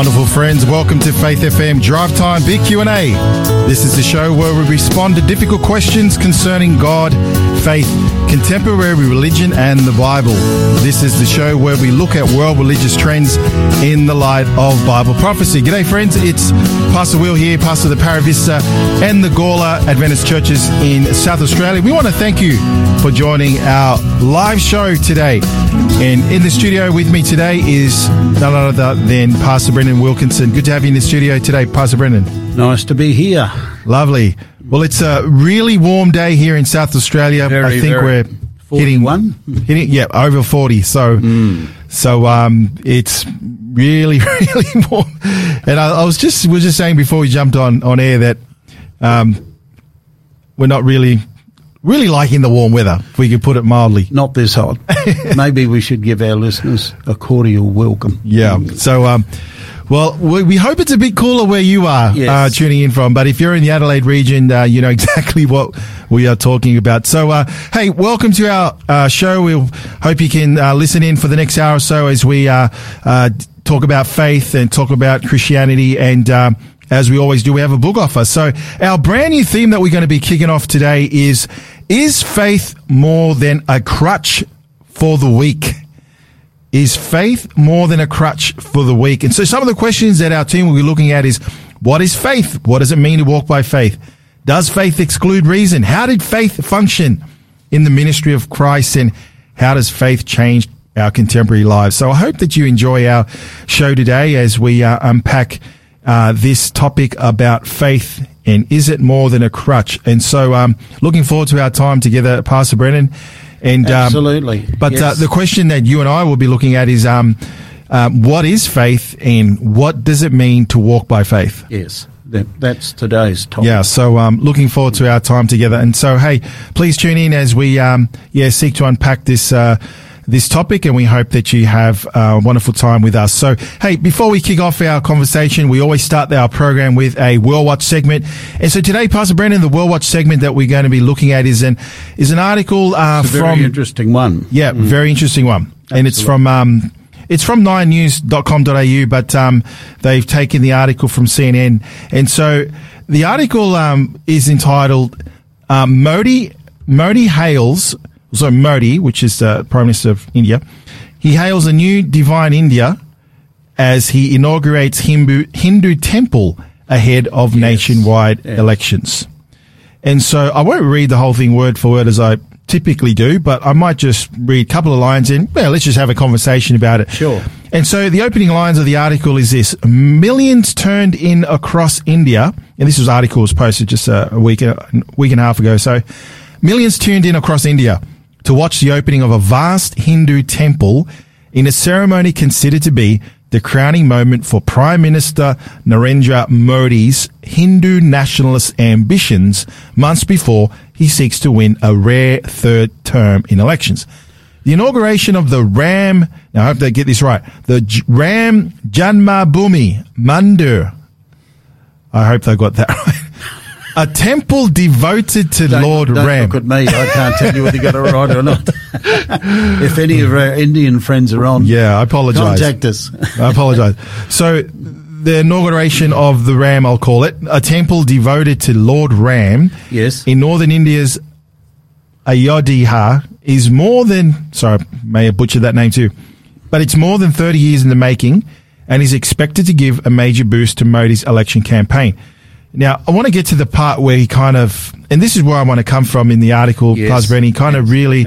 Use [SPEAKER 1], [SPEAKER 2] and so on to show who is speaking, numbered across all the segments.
[SPEAKER 1] wonderful friends. Welcome to Faith FM Drive Time Big Q&A. This is the show where we respond to difficult questions concerning God, faith, contemporary religion, and the Bible. This is the show where we look at world religious trends in the light of Bible prophecy. G'day, friends. It's Pastor Will here, pastor of the Para Vista and the Gawler Adventist churches in South Australia. We want to thank you for joining our live show today. And in the studio with me today is none other than Pastor Brenton Wilkinson. Good to have you in the studio today, Pastor Brenton.
[SPEAKER 2] Nice to be here.
[SPEAKER 1] Lovely. Well, it's a really warm day here in South Australia.
[SPEAKER 2] Very,
[SPEAKER 1] I think we're hitting
[SPEAKER 2] one,
[SPEAKER 1] hitting yeah over forty. So so um, it's really really warm. And I, I was just was just saying before we jumped on on air that um, we're not really really liking the warm weather. If we could put it mildly.
[SPEAKER 2] Not this hot. Maybe we should give our listeners a cordial welcome.
[SPEAKER 1] Yeah. So, um, well, we, we hope it's a bit cooler where you are
[SPEAKER 2] Yes.
[SPEAKER 1] uh, tuning in from. But if you're in the Adelaide region, uh, you know exactly what we are talking about. So, uh, hey, welcome to our uh, show. We hope you can uh, listen in for the next hour or so as we uh, uh, talk about faith and talk about Christianity and. Um, as we always do, we have a book offer. So our brand new theme that we're going to be kicking off today is, is faith more than a crutch for the weak? Is faith more than a crutch for the weak? And so some of the questions that our team will be looking at is, what is faith? What does it mean to walk by faith? Does faith exclude reason? How did faith function in the ministry of Christ? And how does faith change our contemporary lives? So I hope that you enjoy our show today as we uh, unpack uh, this topic about faith and is it more than a crutch? And so, um, looking forward to our time together, Pastor Brenton. And um,
[SPEAKER 2] Absolutely.
[SPEAKER 1] but uh,
[SPEAKER 2] Yes.
[SPEAKER 1] the question that you and I will be looking at is, um, um, what is faith and what does it mean to walk by faith?
[SPEAKER 2] Yes, that, that's today's topic.
[SPEAKER 1] Yeah, so um, looking forward to our time together. And so, hey, please tune in as we um, yeah seek to unpack this uh, this topic, and we hope that you have a wonderful time with us. So, hey, before we kick off our conversation, we always start our program with a World Watch segment. And so today, Pastor Brenton, the World Watch segment that we're going to be looking at is an is an article uh,
[SPEAKER 2] It's a
[SPEAKER 1] from
[SPEAKER 2] very interesting one.
[SPEAKER 1] yeah, very interesting one. And it's from um, it's from ninenews.com.au, but um, they've taken the article from CNN. And so the article um, is entitled um, Modi Modi hails so Modi, which is the Prime Minister of India, he hails a new divine India as he inaugurates Hindu Hindu temple ahead of nationwide
[SPEAKER 2] Yes.
[SPEAKER 1] elections. And so I won't read the whole thing word for word as I typically do, but I might just read a couple of lines and, well, let's just have a conversation about it.
[SPEAKER 2] Sure.
[SPEAKER 1] And so the opening lines of the article is this millions turned in across India. And this was article was posted just a, a week, a week and a half ago. So millions tuned in across India to watch the opening of a vast Hindu temple in a ceremony considered to be the crowning moment for Prime Minister Narendra Modi's Hindu nationalist ambitions months before he seeks to win a rare third term in elections. The inauguration of the Ram, now I hope they get this right, the J- Ram Janmabhoomi Mandir. I hope they got that right. A temple devoted to
[SPEAKER 2] Don't,
[SPEAKER 1] Lord
[SPEAKER 2] don't
[SPEAKER 1] Ram.
[SPEAKER 2] look at me. I can't tell you whether you got it right or not. if any of our Indian friends are on,
[SPEAKER 1] Yeah, I apologize.
[SPEAKER 2] contact us.
[SPEAKER 1] I apologize. So, the inauguration of the Ram, I'll call it, a temple devoted to Lord Ram
[SPEAKER 2] Yes.
[SPEAKER 1] in northern India's Ayodhya is more than, sorry, may have butchered that name too, but it's more than 30 years in the making and is expected to give a major boost to Modi's election campaign. Now, I want to get to the part where he kind of, and this is where I want to come from in the article,
[SPEAKER 2] Yes.
[SPEAKER 1] Brenny, kind of really,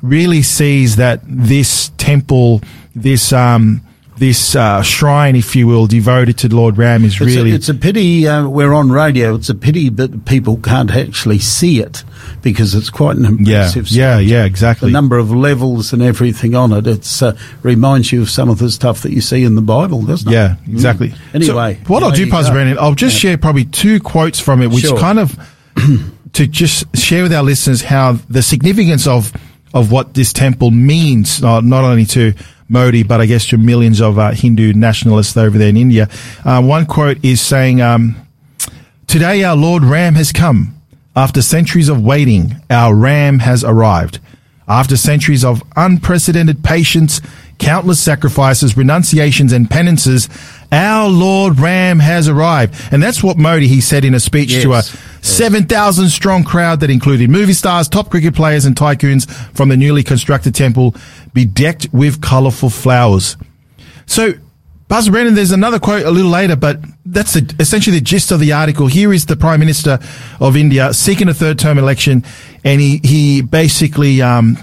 [SPEAKER 1] really sees that this temple, this, um, this uh, shrine, if you will, devoted to Lord Ram is
[SPEAKER 2] It's,
[SPEAKER 1] really
[SPEAKER 2] a, it's a pity uh, we're on radio. It's a pity that people can't actually see it because it's quite an impressive.
[SPEAKER 1] yeah,
[SPEAKER 2] structure.
[SPEAKER 1] yeah,
[SPEAKER 2] The
[SPEAKER 1] exactly.
[SPEAKER 2] The number of levels and everything on it. It's uh, reminds you of some of the stuff that you see in the Bible, doesn't it?
[SPEAKER 1] Yeah, exactly.
[SPEAKER 2] Mm. Anyway,
[SPEAKER 1] so what I'll do, Pastor. Brenton, I'll just share probably two quotes from it, which
[SPEAKER 2] Sure.
[SPEAKER 1] kind of to just share with our listeners how the significance of of what this temple means, uh, not only to Modi, but I guess to millions of uh, Hindu nationalists over there in India. Uh, one quote is saying, um, "Today our Lord Ram has come. After centuries of waiting, our Ram has arrived." After centuries of unprecedented patience, countless sacrifices, renunciations, and penances, our Lord Ram has arrived. And that's what Modi, he said in a speech to a
[SPEAKER 2] Yes.
[SPEAKER 1] 7,000 strong crowd that included movie stars, top cricket players, and tycoons from the newly constructed temple, bedecked with colourful flowers. So, Pastor Brenton, there's another quote a little later, but that's the, essentially the gist of the article. Here is the Prime Minister of India seeking a third term election, and he, he basically um,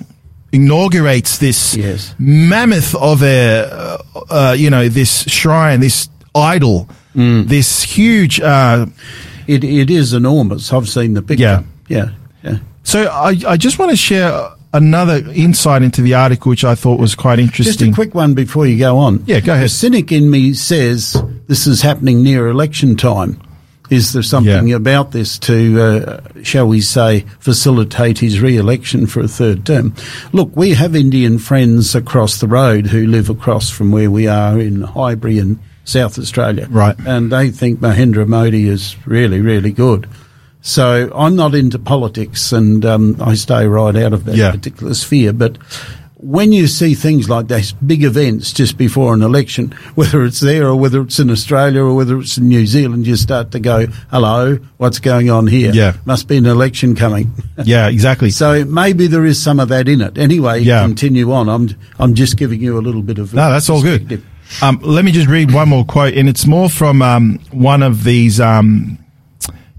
[SPEAKER 1] inaugurates this
[SPEAKER 2] Yes.
[SPEAKER 1] mammoth of a, uh, uh, you know, this shrine, this idol, this huge. Uh,
[SPEAKER 2] It, it is enormous. I've seen the picture.
[SPEAKER 1] Yeah.
[SPEAKER 2] Yeah. Yeah.
[SPEAKER 1] so I, I just want to share another insight into the article, which I thought was quite interesting.
[SPEAKER 2] Just a quick one before you go on.
[SPEAKER 1] Yeah, go ahead.
[SPEAKER 2] The cynic in me says this is happening near election time. Is there something
[SPEAKER 1] Yeah.
[SPEAKER 2] about this to, uh, shall we say, facilitate his re-election for a third term? Look, we have Indian friends across the road who live across from where we are in Highbury in South Australia.
[SPEAKER 1] Right.
[SPEAKER 2] And they think Mahendra Modi is really, really good. So I'm not into politics and um, I stay right out of that
[SPEAKER 1] Yeah.
[SPEAKER 2] particular sphere. But when you see things like these big events just before an election, whether it's there or whether it's in Australia or whether it's in New Zealand, you start to go, hello, what's going on here?
[SPEAKER 1] Yeah.
[SPEAKER 2] Must be an election coming.
[SPEAKER 1] yeah, exactly.
[SPEAKER 2] so maybe there is some of that in it. Anyway,
[SPEAKER 1] Yeah.
[SPEAKER 2] continue on. I'm, I'm just giving you a little bit of
[SPEAKER 1] No, that's all good. Um, let me just read one more quote, and it's more from um, one of these, um,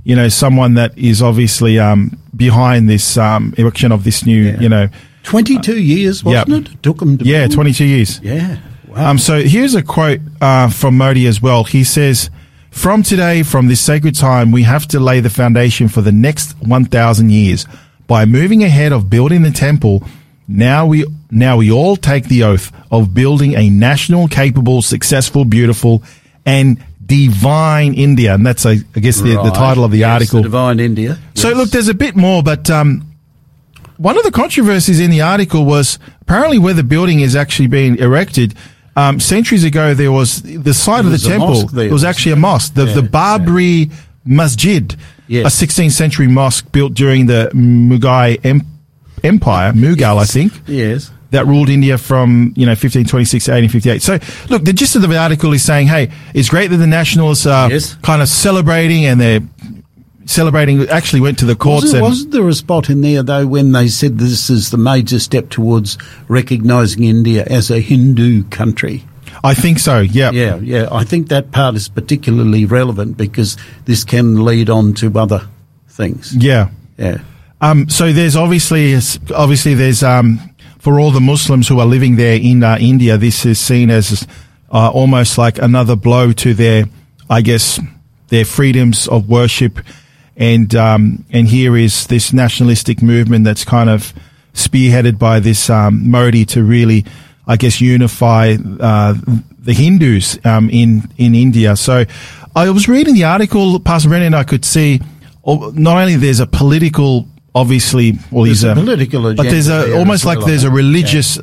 [SPEAKER 1] you know, someone that is obviously um, behind this um, erection of this new,
[SPEAKER 2] Yeah.
[SPEAKER 1] you know,
[SPEAKER 2] 22 years, wasn't
[SPEAKER 1] Yeah.
[SPEAKER 2] it? it? Took them to
[SPEAKER 1] yeah,
[SPEAKER 2] build?
[SPEAKER 1] 22 years.
[SPEAKER 2] Yeah. Wow.
[SPEAKER 1] Um, so here's a quote uh, from Modi as well. He says, "From today, from this sacred time, we have to lay the foundation for the next 1,000 years by moving ahead of building the temple. Now we now we all take the oath of building a national, capable, successful, beautiful, and divine India." And that's, I guess, the, the title of the
[SPEAKER 2] Yes,
[SPEAKER 1] article.
[SPEAKER 2] The Divine India.
[SPEAKER 1] So look, there's a bit more, but um, one of the controversies in the article was apparently where the building is actually being erected. Um, centuries ago, there was the site of the temple.
[SPEAKER 2] there,
[SPEAKER 1] it was actually a mosque, the,
[SPEAKER 2] Yeah,
[SPEAKER 1] the Babri Masjid,
[SPEAKER 2] Yes.
[SPEAKER 1] a 16th century mosque built during the Mughal em- Empire, Mughal, I think
[SPEAKER 2] Yes.
[SPEAKER 1] That ruled India from, you know, 1526 to 1858. So, look, the gist of the article is saying, hey, it's great that the nationalists are
[SPEAKER 2] Yes.
[SPEAKER 1] kind of celebrating and they're celebrating, actually went to the courts
[SPEAKER 2] Wasn't,
[SPEAKER 1] and.
[SPEAKER 2] wasn't there a spot in there though when they said this is the major step towards recognising India as a Hindu country?
[SPEAKER 1] I think so, yeah.
[SPEAKER 2] Yeah, yeah. I think that part is particularly relevant because this can lead on to other things.
[SPEAKER 1] Yeah.
[SPEAKER 2] Yeah.
[SPEAKER 1] Um, so there's obviously, obviously there's, um, for all the Muslims who are living there in uh, India, this is seen as uh, almost like another blow to their, I guess, their freedoms of worship. And, um, and here is this nationalistic movement that's kind of spearheaded by this, um, Modi to really, I guess, unify, uh, the Hindus, um, in, in India. So I was reading the article, Pastor Brenton, and I could see, oh, not only there's a political, obviously, well,
[SPEAKER 2] There's
[SPEAKER 1] he's
[SPEAKER 2] a political
[SPEAKER 1] but there's a
[SPEAKER 2] there
[SPEAKER 1] almost like
[SPEAKER 2] well,
[SPEAKER 1] there's a religious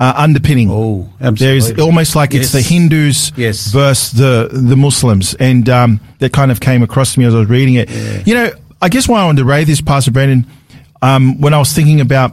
[SPEAKER 1] uh, underpinning.
[SPEAKER 2] Oh,
[SPEAKER 1] There's almost like it's the Hindus
[SPEAKER 2] Yes.
[SPEAKER 1] versus the the Muslims, and um, that kind of came across to me as I was reading it. You know, I guess why I wanted to raise this, Pastor Brenton, um, when I was thinking about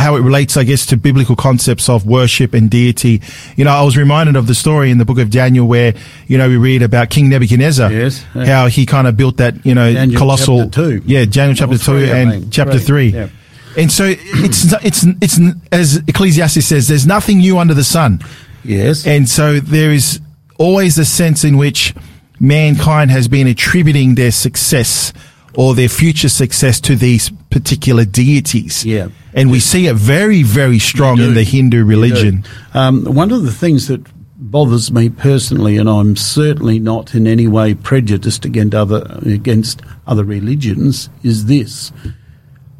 [SPEAKER 1] how it relates, I guess, to biblical concepts of worship and deity. You know, I was reminded of the story in the book of Daniel where, you know, we read about King Nebuchadnezzar.
[SPEAKER 2] Yes, yeah.
[SPEAKER 1] How he kind of built that, you know,
[SPEAKER 2] Daniel
[SPEAKER 1] colossal.
[SPEAKER 2] chapter two.
[SPEAKER 1] Yeah, Daniel chapter
[SPEAKER 2] Or
[SPEAKER 1] 2
[SPEAKER 2] three, I
[SPEAKER 1] and chapter
[SPEAKER 2] Three,
[SPEAKER 1] 3.
[SPEAKER 2] yeah.
[SPEAKER 1] And so it's, it's, it's, as Ecclesiastes says, there's nothing new under the sun.
[SPEAKER 2] Yes.
[SPEAKER 1] And so there is always a sense in which mankind has been attributing their success or their future success to these particular deities.
[SPEAKER 2] Yeah.
[SPEAKER 1] And we see it very, very strong in the Hindu religion.
[SPEAKER 2] Um, one of the things that bothers me personally, and I'm certainly not in any way prejudiced against other against other religions, is this.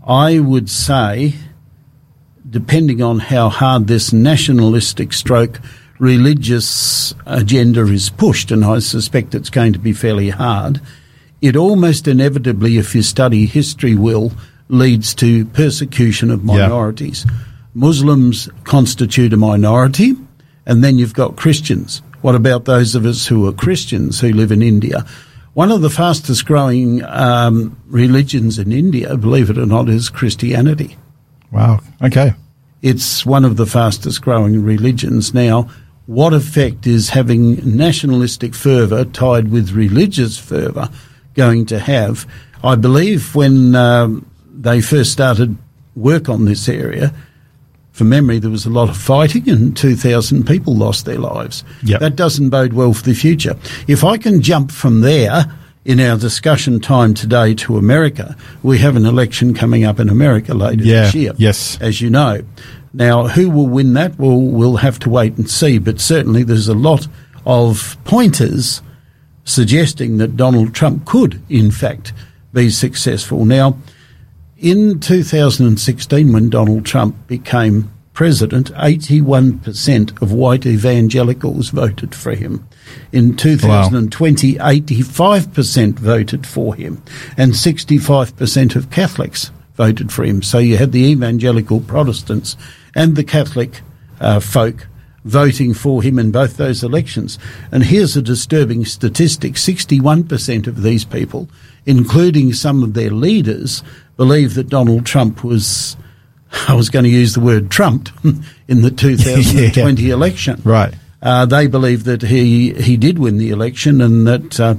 [SPEAKER 2] I would say, depending on how hard this nationalistic stroke religious agenda is pushed, and I suspect it's going to be fairly hard, it almost inevitably, if you study history, will leads to persecution of
[SPEAKER 1] Yeah.
[SPEAKER 2] minorities. Muslims constitute a minority, and then you've got Christians. What about those of us who are Christians who live in India? One of the fastest growing um, religions in India, believe it or not, is Christianity.
[SPEAKER 1] Wow. Okay.
[SPEAKER 2] It's one of the fastest growing religions now. What effect is having nationalistic fervour tied with religious fervour going to have? I believe when um, they first started work on this area, from memory, there was a lot of fighting and 2,000 people lost their lives.
[SPEAKER 1] Yep.
[SPEAKER 2] That doesn't bode well for the future. If I can jump from there in our discussion time today to America, we have an election coming up in America later
[SPEAKER 1] Yeah,
[SPEAKER 2] this year.
[SPEAKER 1] yes.
[SPEAKER 2] As you know. Now, who will win that? Well, we'll have to wait and see, but certainly there's a lot of pointers suggesting that Donald Trump could, in fact, be successful. Now, in 2016, when Donald Trump became president, 81% of white evangelicals voted for him. In 2020, 85% voted for him, and 65% of Catholics voted for him. So you had the evangelical Protestants and the Catholic uh, folk voting for him in both those elections. And here's a disturbing statistic 61% of these people, including some of their leaders, believe that Donald Trump was, I was going to use the word trumped in the 2020
[SPEAKER 1] Yeah.
[SPEAKER 2] election.
[SPEAKER 1] Right.
[SPEAKER 2] Uh, they believe that he, he did win the election and that uh,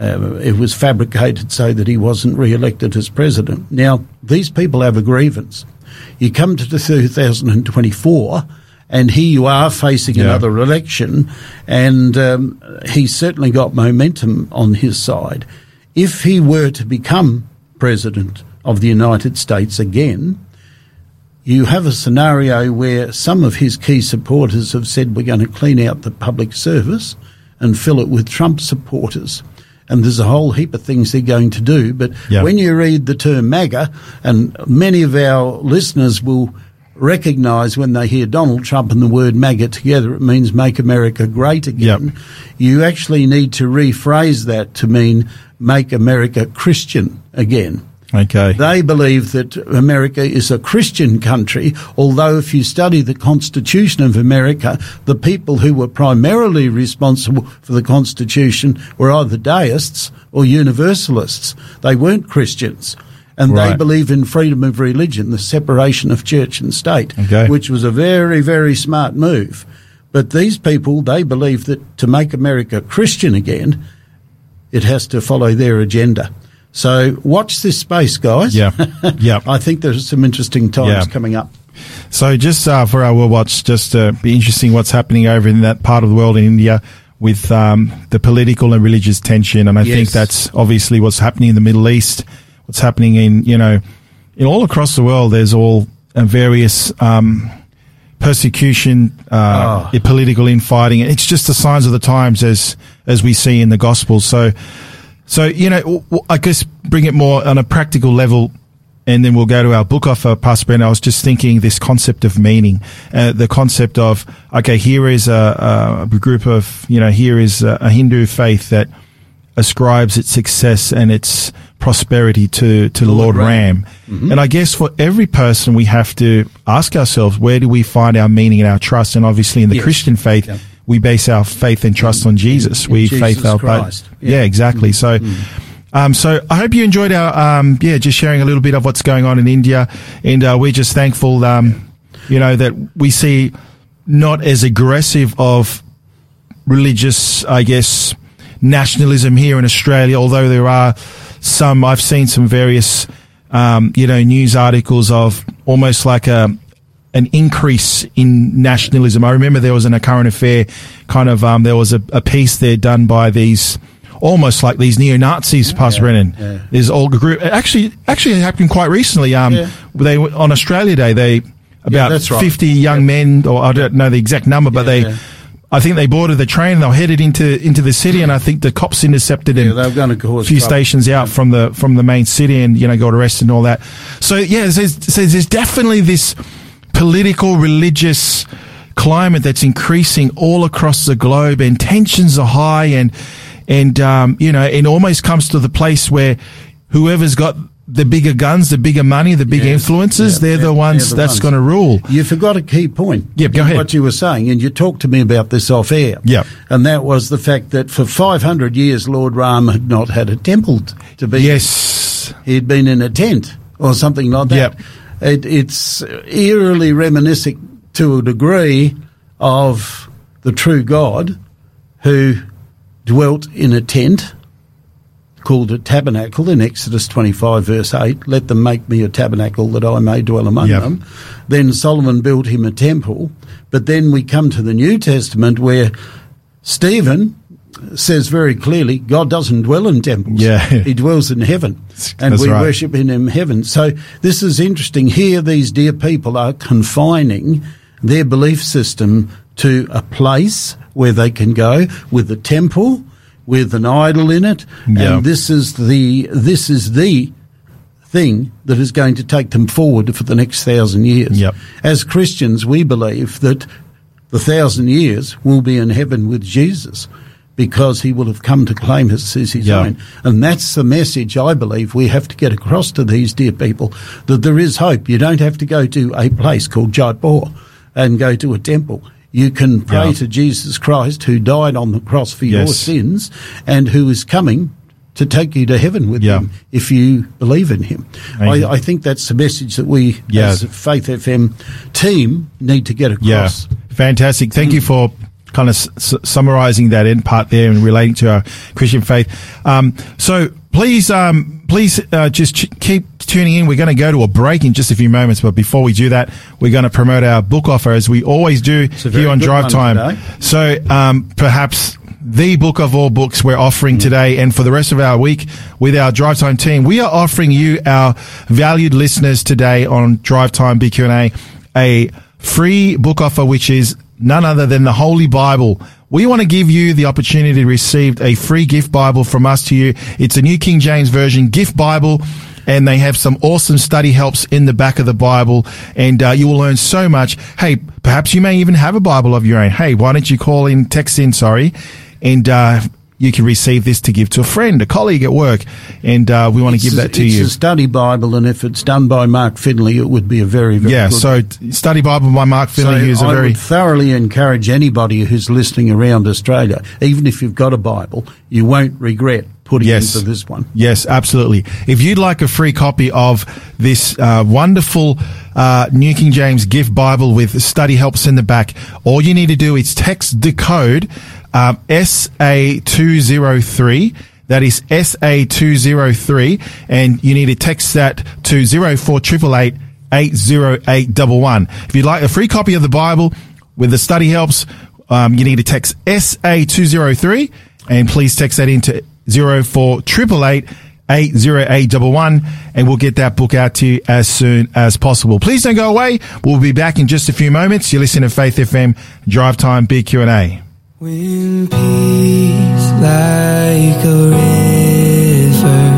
[SPEAKER 2] uh, it was fabricated so that he wasn't re-elected as president. Now, these people have a grievance. You come to the 2024, and here you are facing
[SPEAKER 1] Yeah.
[SPEAKER 2] another election, and um, he's certainly got momentum on his side. If he were to become president of the United States again, you have a scenario where some of his key supporters have said we're going to clean out the public service and fill it with Trump supporters. And there's a whole heap of things they're going to do. But
[SPEAKER 1] Yeah.
[SPEAKER 2] when you read the term MAGA, and many of our listeners will recognize when they hear Donald Trump and the word MAGA together, it means make America great again. You actually need to rephrase that to mean make America Christian again.
[SPEAKER 1] Okay.
[SPEAKER 2] They believe that America is a Christian country, although if you study the Constitution of America, the people who were primarily responsible for the Constitution were either deists or universalists. They weren't Christians. And they
[SPEAKER 1] Right.
[SPEAKER 2] believe in freedom of religion, the separation of church and state,
[SPEAKER 1] Okay.
[SPEAKER 2] which was a very, very smart move. But these people, they believe that to make America Christian again, it has to follow their agenda. So watch this space, guys.
[SPEAKER 1] Yeah. Yeah.
[SPEAKER 2] I think there's some interesting times
[SPEAKER 1] Yeah.
[SPEAKER 2] coming up.
[SPEAKER 1] So just uh, for our World Watch, just uh, be interesting what's happening over in that part of the world in India with um, the political and religious tension, and I think that's obviously what's happening in the Middle East, what's happening in you know, in all across the world. There's all uh, various um, persecution, uh,
[SPEAKER 2] Ah.
[SPEAKER 1] political infighting. It's just the signs of the times as as we see in the Gospels. So, so you know, I guess bring it more on a practical level and then we'll go to our book offer, Pastor Ben. I was just thinking this concept of meaning, uh, the concept of, okay, here is a, a group of, you know, here is a, a Hindu faith that ascribes its success and its prosperity to, to Lord,
[SPEAKER 2] Lord
[SPEAKER 1] Ram.
[SPEAKER 2] Ram.
[SPEAKER 1] And I guess for every person, we have to ask ourselves, where do we find our meaning and our trust? And obviously in the
[SPEAKER 2] Yes.
[SPEAKER 1] Christian faith,
[SPEAKER 2] Yep.
[SPEAKER 1] we base our faith and trust on Jesus.
[SPEAKER 2] in
[SPEAKER 1] we
[SPEAKER 2] Jesus
[SPEAKER 1] faith our
[SPEAKER 2] Christ.
[SPEAKER 1] Yeah,
[SPEAKER 2] Yeah.
[SPEAKER 1] exactly. So, um, so I hope you enjoyed our, um, yeah, just sharing a little bit of what's going on in India, and uh, we're just thankful, um, you know, that we see not as aggressive of religious, I guess, nationalism here in Australia, although there are some, I've seen some various, um, you know, news articles of almost like a, an increase in nationalism. I remember there was in a current affair kind of, um, there was a, a piece there done by these, almost like these neo Nazis, Pastor Brenton.
[SPEAKER 2] yeah.
[SPEAKER 1] There's all group, actually, actually it happened quite recently. Um,
[SPEAKER 2] Yeah.
[SPEAKER 1] they, on Australia Day, they, about
[SPEAKER 2] that's right.
[SPEAKER 1] 50 young men, or I don't know the exact number, but
[SPEAKER 2] Yeah,
[SPEAKER 1] they,
[SPEAKER 2] yeah.
[SPEAKER 1] I think they boarded the train and they were headed into into the city, and I think the cops intercepted
[SPEAKER 2] Yeah,
[SPEAKER 1] them
[SPEAKER 2] they were going to
[SPEAKER 1] a few
[SPEAKER 2] trouble.
[SPEAKER 1] stations out from the from the main city, and you know got arrested and all that. So yeah, there's, there's, there's definitely this political religious climate that's increasing all across the globe, and tensions are high, and and um, you know it almost comes to the place where whoever's got the bigger guns, the bigger money, the big
[SPEAKER 2] Yes,
[SPEAKER 1] influences,
[SPEAKER 2] yeah,
[SPEAKER 1] they're
[SPEAKER 2] yeah,
[SPEAKER 1] the
[SPEAKER 2] they're
[SPEAKER 1] ones
[SPEAKER 2] the
[SPEAKER 1] that's going to rule.
[SPEAKER 2] You forgot a key point.
[SPEAKER 1] Yeah, go ahead.
[SPEAKER 2] What you were saying, and you talked to me about this off air.
[SPEAKER 1] Yeah.
[SPEAKER 2] And that was the fact that for 500 years, Lord Ram had not had a temple to be.
[SPEAKER 1] Yes.
[SPEAKER 2] He'd been in a tent or something like that.
[SPEAKER 1] Yep.
[SPEAKER 2] it, it's eerily reminiscent to a degree of the true God who dwelt in a tent called a tabernacle in Exodus 25 verse 8. Let them make me a tabernacle that I may dwell among
[SPEAKER 1] Yep.
[SPEAKER 2] them. Then Solomon built him a temple. But then we come to the New Testament where Stephen says very clearly God doesn't dwell in temples.
[SPEAKER 1] Yeah.
[SPEAKER 2] He dwells in heaven. And
[SPEAKER 1] That's
[SPEAKER 2] we
[SPEAKER 1] right.
[SPEAKER 2] worship in him heaven. So this is interesting. Here these dear people are confining their belief system to a place where they can go with a temple, with an idol in it,
[SPEAKER 1] Yeah.
[SPEAKER 2] and this is the this is the thing that is going to take them forward for the next thousand years.
[SPEAKER 1] Yep.
[SPEAKER 2] As Christians, we believe that the thousand years will be in heaven with Jesus because he will have come to claim us as his
[SPEAKER 1] Yeah.
[SPEAKER 2] own. And that's the message I believe we have to get across to these dear people that there is hope. You don't have to go to a place called Jaipur and go to a temple. You can pray
[SPEAKER 1] Yeah.
[SPEAKER 2] to Jesus Christ who died on the cross for your sins and who is coming to take you to heaven with
[SPEAKER 1] Yeah.
[SPEAKER 2] him if you believe in him. I, I think that's the message that we
[SPEAKER 1] Yeah.
[SPEAKER 2] as a Faith FM team need to get across.
[SPEAKER 1] Yeah, fantastic. Thank you for kind of s- summarizing that end part there and relating to our Christian faith. Um, so please, um, please uh, just ch- keep tuning in. We're going to go to a break in just a few moments, but before we do that, we're going to promote our book offer as we always do here on Drive Time.
[SPEAKER 2] today.
[SPEAKER 1] So um, perhaps the book of all books we're offering today and for the rest of our week with our Drive Time team, we are offering you, our valued listeners today on Drive Time BQ&A, a free book offer which is none other than the Holy Bible. We want to give you the opportunity to receive a free gift Bible from us to you. It's a New King James Version gift Bible and they have some awesome study helps in the back of the Bible, and uh, you will learn so much. Hey, perhaps you may even have a Bible of your own. Hey, why don't you call in, text in, sorry, and uh, you can receive this to give to a friend, a colleague at work, and uh, we want to give that to
[SPEAKER 2] it's
[SPEAKER 1] you.
[SPEAKER 2] a study Bible, and if it's done by Mark Finley, it would be a very, very
[SPEAKER 1] Yeah,
[SPEAKER 2] good
[SPEAKER 1] so Study Bible by Mark Finley, who's a
[SPEAKER 2] I
[SPEAKER 1] very
[SPEAKER 2] would thoroughly encourage anybody who's listening around Australia, even if you've got a Bible, you won't regret putting
[SPEAKER 1] Yes.
[SPEAKER 2] into this one.
[SPEAKER 1] Yes, absolutely. If you'd like a free copy of this uh, wonderful uh, New King James Gift Bible with study helps in the back, all you need to do is text the code um, SA203. That is SA203, and you need to text that to 04888 80811. If you'd like a free copy of the Bible with the study helps, um, you need to text SA203 and please text that into 04888 80811 and we'll get that book out to you as soon as possible. Please don't go away. We'll be back in just a few moments. You're listening to Faith FM Drive Time BQ&A.
[SPEAKER 3] When peace like a river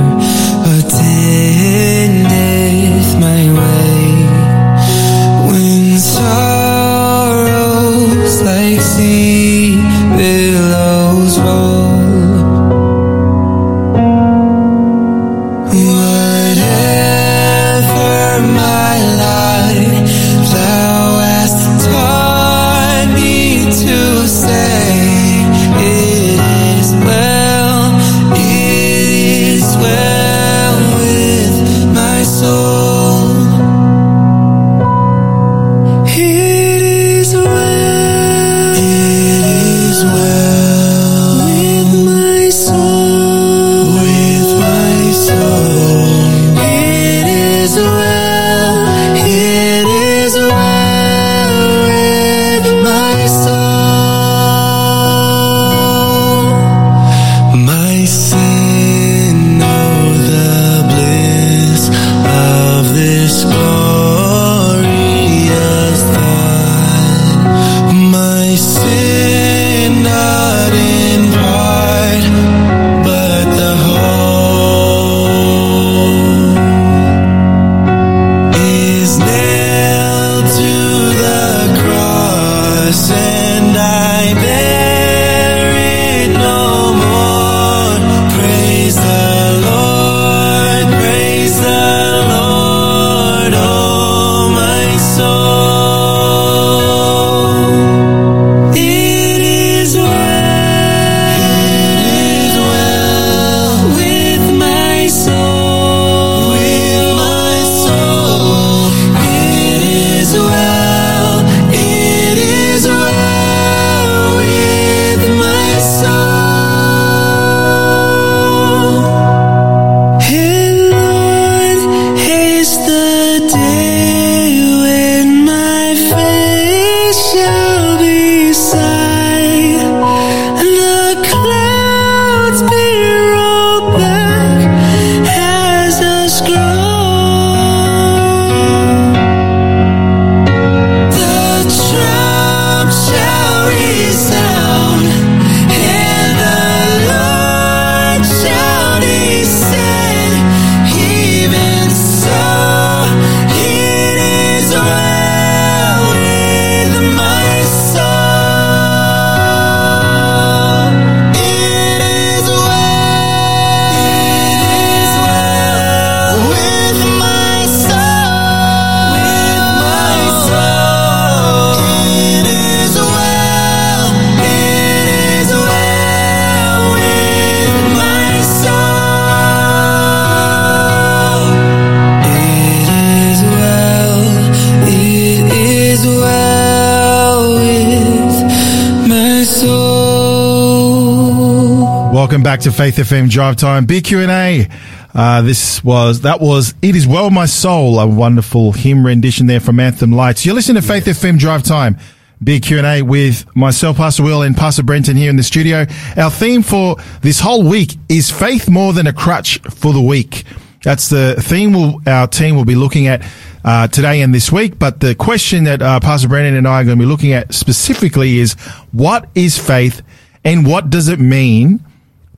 [SPEAKER 1] back to Faith FM Drive Time. Big Q&A. Uh, this was, that was, It Is Well My Soul, a wonderful hymn rendition there from Anthem Lights. You're listening to Faith FM Drive Time. Big Q&A with myself, Pastor Will, and Pastor Brenton here in the studio. Our theme for this whole week is faith more than a crutch for the weak. That's the theme we'll, our team will be looking at uh, today and this week. But the question that uh, Pastor Brenton and I are going to be looking at specifically is what is faith and what does it mean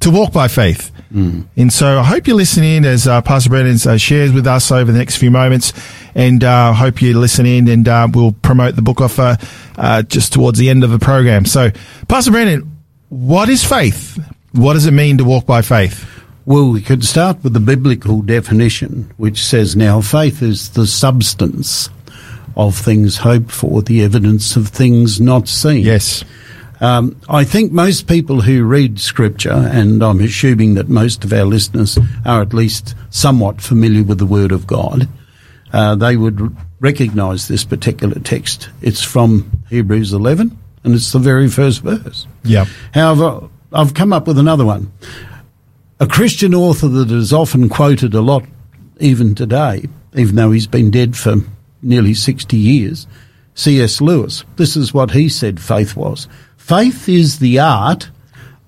[SPEAKER 1] to walk by faith? Mm. And so I hope you listen in as uh, Pastor Brenton uh, shares with us over the next few moments. And I uh, hope you listen in and uh, we'll promote the book offer just towards the end of the program. So, Pastor Brenton, what is faith? What does it mean to walk by faith?
[SPEAKER 2] Well, we could start with the biblical definition, which says now faith is the substance of things hoped for, the evidence of things not seen.
[SPEAKER 1] Yes.
[SPEAKER 2] Um, I think most people who read Scripture, and I'm assuming that most of our listeners are at least somewhat familiar with the Word of God, uh, they would recognise this particular text. It's from Hebrews 11, and it's the very first verse.
[SPEAKER 1] Yeah.
[SPEAKER 2] However, I've come up with another one. A Christian author that is often quoted a lot, even today, even though he's been dead for nearly 60 years, C.S. Lewis. This is what he said faith was. Faith is the art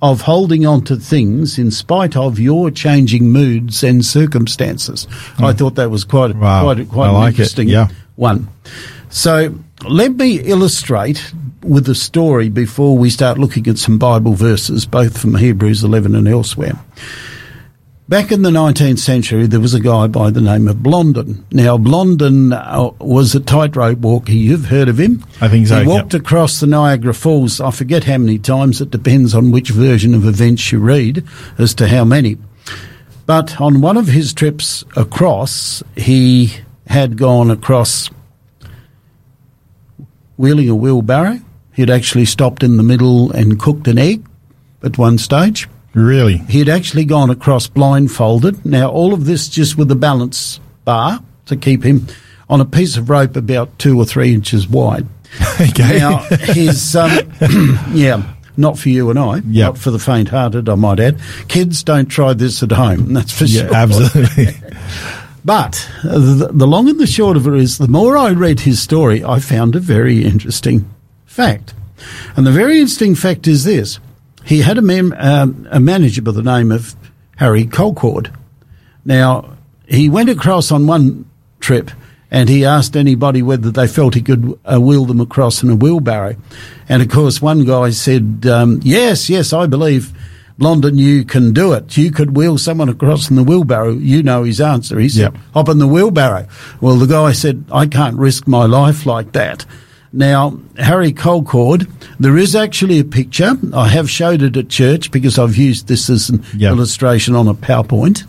[SPEAKER 2] of holding on to things in spite of your changing moods and circumstances. Mm. I thought that was quite wow. quite quite an like interesting
[SPEAKER 1] yeah.
[SPEAKER 2] one. So let me illustrate with a story before we start looking at some Bible verses, both from Hebrews 11 and elsewhere. Back in the 19th century, there was a guy by the name of Blondin. Now, Blondin uh, was a tightrope walker. You've heard of him?
[SPEAKER 1] I think so.
[SPEAKER 2] He walked yep. across the Niagara Falls. I forget how many times. It depends on which version of events you read as to how many. But on one of his trips across, he had gone across wheeling a wheelbarrow. He'd actually stopped in the middle and cooked an egg at one stage.
[SPEAKER 1] Really?
[SPEAKER 2] He'd actually gone across blindfolded. Now, all of this just with a balance bar to keep him on a piece of rope about two or three inches wide.
[SPEAKER 1] okay.
[SPEAKER 2] Now, his, um, yeah, not for you and I, yep. not for the faint hearted, I might add. Kids don't try this at home, that's for yeah,
[SPEAKER 1] sure. Absolutely.
[SPEAKER 2] but the, the long and the short of it is the more I read his story, I found a very interesting fact. And the very interesting fact is this he had a, mem- um, a manager by the name of Harry Colcord. Now, he went across on one trip and he asked anybody whether they felt he could uh, wheel them across in a wheelbarrow. And of course, one guy said, um, Yes, yes, I believe, Blondin, you can do it. You could wheel someone across in the wheelbarrow. You know his answer. He said, yep. Hop in the wheelbarrow. Well, the guy said, I can't risk my life like that. Now, Harry Colcord, there is actually a picture. I have showed it at church because I've used this as an yep. illustration on a PowerPoint.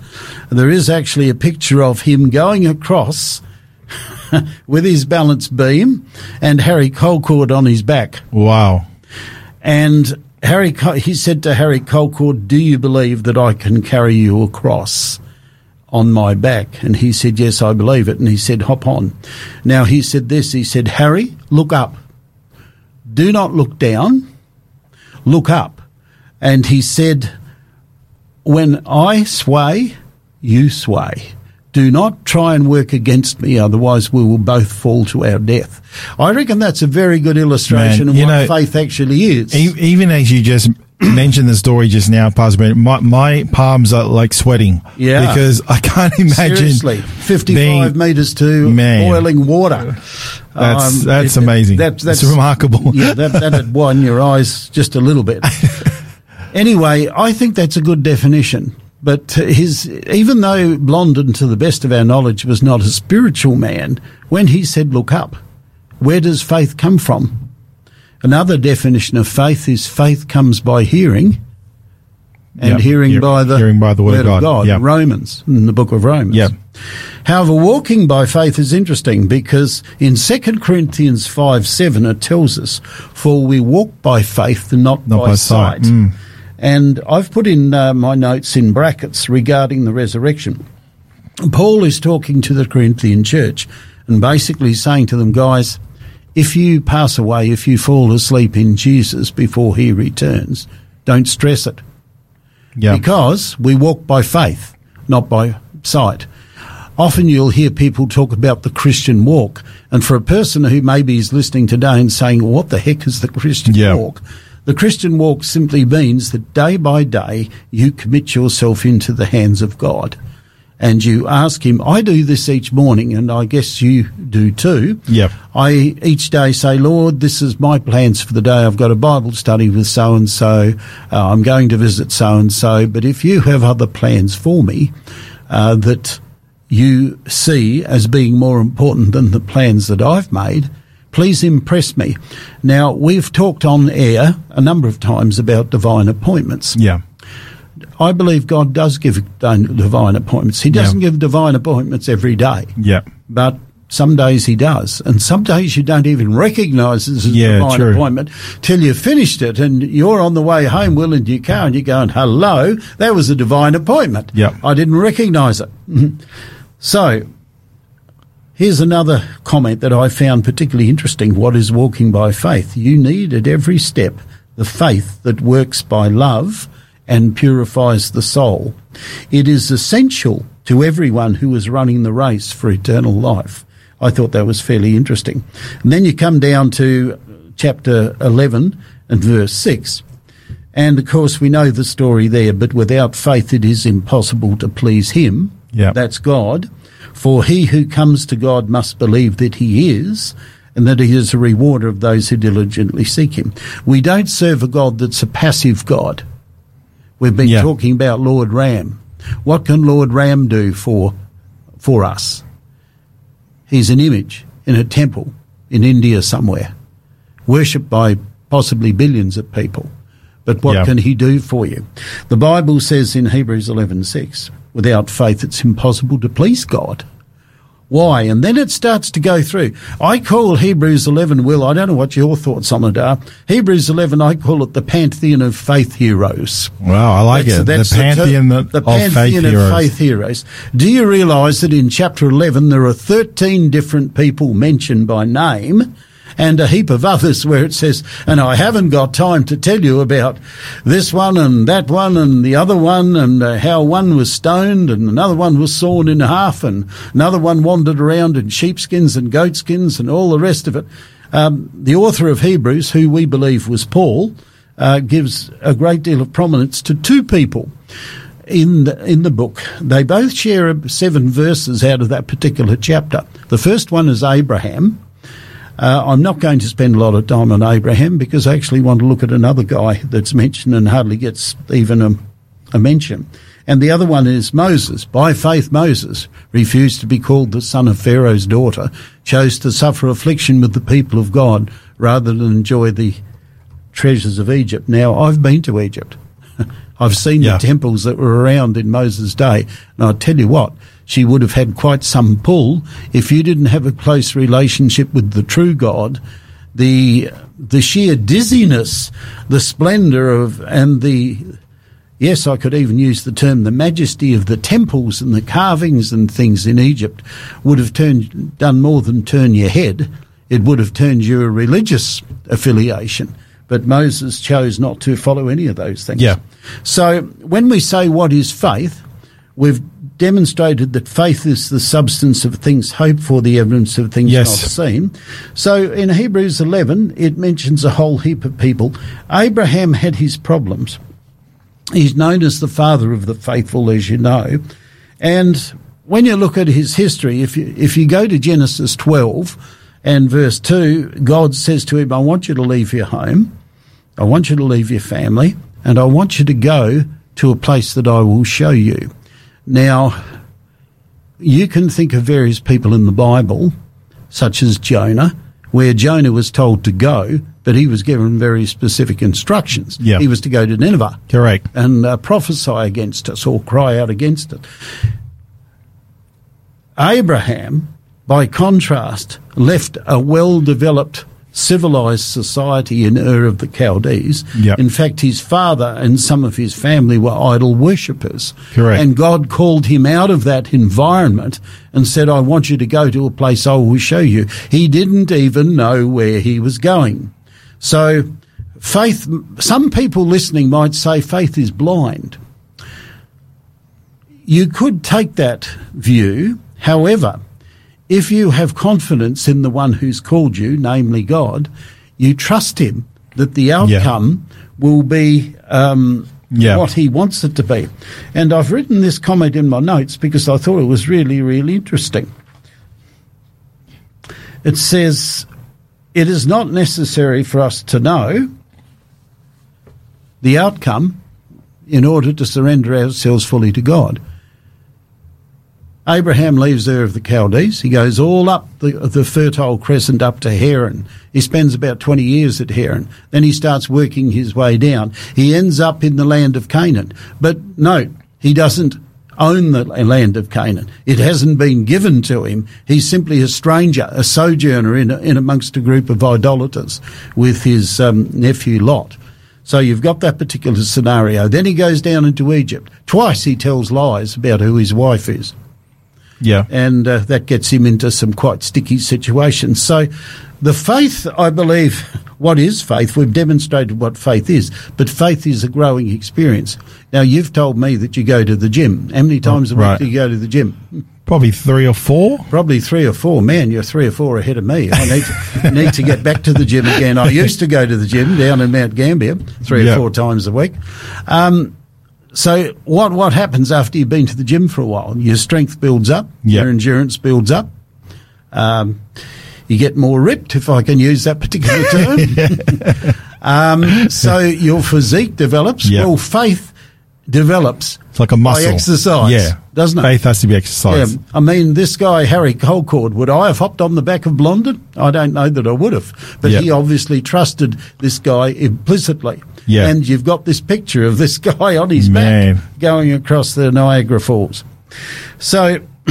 [SPEAKER 2] There is actually a picture of him going across with his balance beam and Harry Colcord on his back.
[SPEAKER 1] Wow.
[SPEAKER 2] And Harry, he said to Harry Colcord, "Do you believe that I can carry you across?" On my back? And he said, Yes, I believe it. And he said, Hop on. Now he said this he said, Harry, look up. Do not look down, look up. And he said, When I sway, you sway. Do not try and work against me, otherwise we will both fall to our death. I reckon that's a very good illustration Man, of what know, faith actually is.
[SPEAKER 1] Even as you just mentioned the story just now, Pastor my, my palms are like sweating.
[SPEAKER 2] Yeah.
[SPEAKER 1] Because I can't imagine.
[SPEAKER 2] Seriously, 55 being, metres to
[SPEAKER 1] man,
[SPEAKER 2] boiling water.
[SPEAKER 1] That's, um, that's it, amazing. That, that's, that's remarkable.
[SPEAKER 2] Yeah, that, that'd widen your eyes just a little bit. anyway, I think that's a good definition. But his, even though Blondin, to the best of our knowledge, was not a spiritual man, when he said, look up, where does faith come from? Another definition of faith is faith comes by hearing, and yep. hearing Hear, by the
[SPEAKER 1] hearing by the word, word
[SPEAKER 2] of God. God yep. Romans, in the book of Romans.
[SPEAKER 1] Yep.
[SPEAKER 2] However, walking by faith is interesting because in 2 Corinthians 5 7, it tells us, For we walk by faith and not, not by, by, sight. sight. Mm. And I've put in uh, my notes in brackets regarding the resurrection. Paul is talking to the Corinthian church and basically saying to them, guys, if you pass away, if you fall asleep in Jesus before he returns, don't stress it.
[SPEAKER 1] Yeah.
[SPEAKER 2] Because we walk by faith, not by sight. Often you'll hear people talk about the Christian walk. And for a person who maybe is listening today and saying, what the heck is the Christian
[SPEAKER 1] Yeah.
[SPEAKER 2] walk? The Christian walk simply means that day by day you commit yourself into the hands of God. And you ask him, I do this each morning, and I guess you do too.
[SPEAKER 1] Yep.
[SPEAKER 2] I each day say, Lord, this is my plans for the day. I've got a Bible study with so and so. I'm going to visit so and so. But if you have other plans for me uh, that you see as being more important than the plans that I've made, please impress me. Now, we've talked on air a number of times about divine appointments.
[SPEAKER 1] Yeah.
[SPEAKER 2] I believe God does give divine appointments. He doesn't
[SPEAKER 1] Yeah.
[SPEAKER 2] give divine appointments every day
[SPEAKER 1] Yeah.
[SPEAKER 2] but some days he does, and some days you don't even recognise it as a
[SPEAKER 1] Yeah,
[SPEAKER 2] divine
[SPEAKER 1] true.
[SPEAKER 2] appointment till you've finished it, and you're on the way home, Will, into your car, and you're going, "Hello, that was a divine appointment."
[SPEAKER 1] Yeah.
[SPEAKER 2] I didn't recognise it. Mm-hmm. so. Here's another comment that I found particularly interesting. What is walking by faith? You need at every step the faith that works by love and purifies the soul. It is essential to everyone who is running the race for eternal life. I thought that was fairly interesting. And then you come down to chapter 11 and verse 6. And of course, we know the story there, but without faith it is impossible to please Him.
[SPEAKER 1] Yeah.
[SPEAKER 2] That's God. For he who comes to God must believe that He is, and that He is a rewarder of those who diligently seek Him. We don't serve a God that's a passive God. We've been
[SPEAKER 1] Yeah.
[SPEAKER 2] talking about Lord Ram. What can Lord Ram do for for us? He's an image in a temple in India somewhere, worshipped by possibly billions of people. But what
[SPEAKER 1] Yeah.
[SPEAKER 2] can he do for you? The Bible says in Hebrews 11:6, without faith it's impossible to please God. Why? And then it starts to go through. I call Hebrews 11, Will, I don't know what your thoughts on it are. Hebrews 11, I call it the pantheon of faith heroes.
[SPEAKER 1] Wow, I like it. the pantheon of
[SPEAKER 2] the
[SPEAKER 1] faith
[SPEAKER 2] pantheon of
[SPEAKER 1] heroes.
[SPEAKER 2] faith heroes. Do you realise that in chapter 11 there are 13 different people mentioned by name and a heap of others where it says, and I haven't got time to tell you about this one and that one and the other one and uh, how one was stoned and another one was sawn in half and another one wandered around in sheepskins and goatskins and all the rest of it. Um, the author of Hebrews, who we believe was Paul, uh, gives a great deal of prominence to two people in the, in the book. They both share seven verses out of that particular chapter. The first one is Abraham. Uh, I'm not going to spend a lot of time on Abraham because I actually want to look at another guy that's mentioned and hardly gets even a, a mention. And the other one is Moses. By faith, Moses refused to be called the son of Pharaoh's daughter, chose to suffer affliction with the people of God rather than enjoy the treasures of Egypt. Now, I've been to Egypt. I've seen
[SPEAKER 1] Yeah.
[SPEAKER 2] the temples that were around in Moses' day. And I tell you what, she would have had quite some pull if you didn't have a close relationship with the true God. The, the sheer dizziness, the splendor of, and the, yes, I could even use the term, the majesty of the temples and the carvings and things in Egypt would have turned, done more than turn your head. It would have turned your religious affiliation. But Moses chose not to follow any of those things.
[SPEAKER 1] Yeah.
[SPEAKER 2] So when we say what is faith, we've demonstrated that faith is the substance of things hoped for, the evidence of things
[SPEAKER 1] Yes.
[SPEAKER 2] not seen. So in Hebrews 11, it mentions a whole heap of people. Abraham had his problems. He's known as the father of the faithful, as you know. And when you look at his history, if you, if you go to Genesis 12 and verse 2, God says to him, I want you to leave your home. I want you to leave your family and I want you to go to a place that I will show you. Now, you can think of various people in the Bible, such as Jonah, where Jonah was told to go, but he was given very specific instructions.
[SPEAKER 1] Yeah.
[SPEAKER 2] He was to go to Nineveh
[SPEAKER 1] Correct.
[SPEAKER 2] and uh, prophesy against us or cry out against it. Abraham, by contrast, left a well developed civilized society in Ur of the Chaldees.
[SPEAKER 1] Yep.
[SPEAKER 2] In fact, his father and some of his family were idol worshippers.
[SPEAKER 1] Correct.
[SPEAKER 2] And God called him out of that environment and said, I want you to go to a place I will show you. He didn't even know where he was going. So faith, some people listening might say faith is blind. you could take that view. However, if you have confidence in the one who's called you, namely God, you trust him that the outcome will be um,
[SPEAKER 1] Yeah.
[SPEAKER 2] what he wants it to be. And I've written this comment in my notes because I thought it was really, really interesting. It says, It is not necessary for us to know the outcome in order to surrender ourselves fully to God. Abraham leaves there of the Chaldees. He goes all up the, the Fertile Crescent up to Haran. He spends about 20 years at Haran. Then he starts working his way down. He ends up in the land of Canaan. But note, he doesn't own the land of Canaan. It hasn't been given to him. He's simply a stranger, a sojourner in, in amongst a group of idolaters with his um, nephew Lot. So you've got that particular scenario. Then he goes down into Egypt. Twice he tells lies about who his wife is
[SPEAKER 1] Yeah.
[SPEAKER 2] and uh, that gets him into some quite sticky situations. So, the faith, I believe, what is faith? We've demonstrated what faith is, but faith is a growing experience. Now, you've told me that you go to the gym. How many times a week
[SPEAKER 1] right.
[SPEAKER 2] do you go to the gym?
[SPEAKER 1] Probably three or four.
[SPEAKER 2] Probably three or four. Man, you're three or four ahead of me. I need to, need to get back to the gym again. I used to go to the gym down in Mount Gambier three
[SPEAKER 1] Yeah.
[SPEAKER 2] or four times a week. Um, so what what happens after you've been to the gym for a while? Your strength builds up,
[SPEAKER 1] Yeah.
[SPEAKER 2] your endurance builds up. Um, you get more ripped, if I can use that particular term. um, so your physique develops.
[SPEAKER 1] Yeah.
[SPEAKER 2] Well, faith develops
[SPEAKER 1] It's like a muscle.
[SPEAKER 2] by exercise,
[SPEAKER 1] Yeah.
[SPEAKER 2] doesn't it?
[SPEAKER 1] Faith has to be exercised. Yeah.
[SPEAKER 2] I mean, this guy, Harry Colcord, would I have hopped on the back of Blondin? I don't know that I would have. But
[SPEAKER 1] Yeah.
[SPEAKER 2] he obviously trusted this guy implicitly.
[SPEAKER 1] Yeah.
[SPEAKER 2] And you've got this picture of this guy on his
[SPEAKER 1] Man.
[SPEAKER 2] back going across the Niagara Falls. So,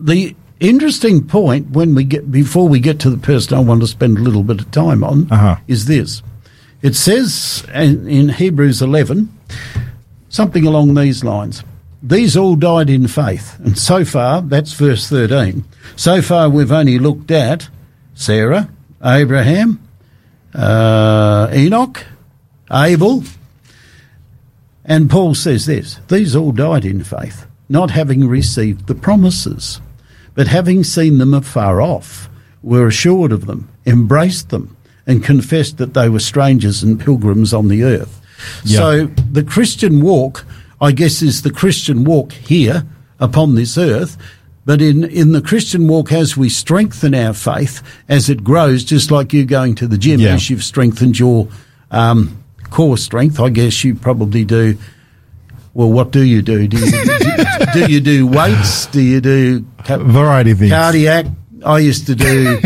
[SPEAKER 2] the interesting point when we get, before we get to the person I want to spend a little bit of time on,
[SPEAKER 1] Uh-huh.
[SPEAKER 2] is this. It says in, in Hebrews 11, something along these lines. These all died in faith. And so far, that's verse 13. So far, we've only looked at Sarah, Abraham, uh, Enoch, Abel, and Paul says this These all died in faith, not having received the promises, but having seen them afar off, were assured of them, embraced them, and confessed that they were strangers and pilgrims on the earth.
[SPEAKER 1] Yeah.
[SPEAKER 2] So the Christian walk, I guess, is the Christian walk here upon this earth. But in, in the Christian walk, as we strengthen our faith, as it grows, just like you going to the gym,
[SPEAKER 1] Yeah.
[SPEAKER 2] as you've strengthened your um, core strength, I guess you probably do. Well, what do you do? Do you do, you do weights? Do you do ca-
[SPEAKER 1] Variety of things.
[SPEAKER 2] cardiac? I used to do.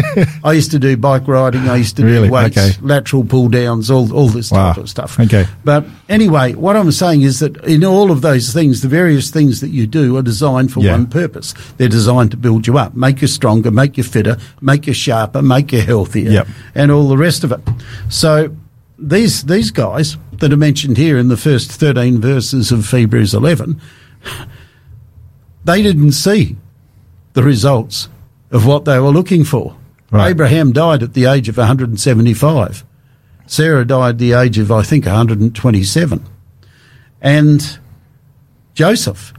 [SPEAKER 2] I used to do bike riding. I used to
[SPEAKER 1] Really?
[SPEAKER 2] do weights,
[SPEAKER 1] Okay.
[SPEAKER 2] lateral pull downs, all all this
[SPEAKER 1] Wow.
[SPEAKER 2] type of stuff.
[SPEAKER 1] Okay.
[SPEAKER 2] But anyway, what I'm saying is that in all of those things, the various things that you do are designed for
[SPEAKER 1] Yeah.
[SPEAKER 2] one purpose. They're designed to build you up, make you stronger, make you fitter, make you sharper, make you healthier,
[SPEAKER 1] Yep.
[SPEAKER 2] and all the rest of it. So these these guys that are mentioned here in the first 13 verses of Hebrews 11, they didn't see the results of what they were looking for.
[SPEAKER 1] Right.
[SPEAKER 2] Abraham died at the age of 175. Sarah died at the age of, I think, 127. And Joseph,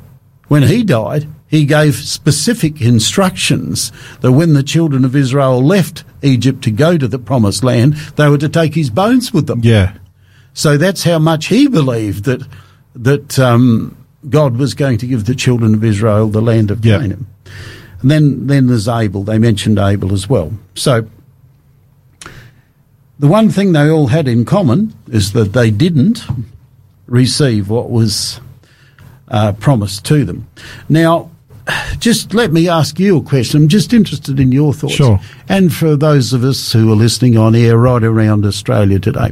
[SPEAKER 2] when he died, he gave specific instructions that when the children of Israel left Egypt to go to the promised land, they were to take his bones with them.
[SPEAKER 1] Yeah.
[SPEAKER 2] So that's how much he believed that that um, God was going to give the children of Israel the land of. Canaan. And then then there's Abel. They mentioned Abel as well. So the one thing they all had in common is that they didn't receive what was uh, promised to them. Now, just let me ask you a question. I'm just interested in your thoughts.
[SPEAKER 1] Sure.
[SPEAKER 2] And for those of us who are listening on air right around Australia today.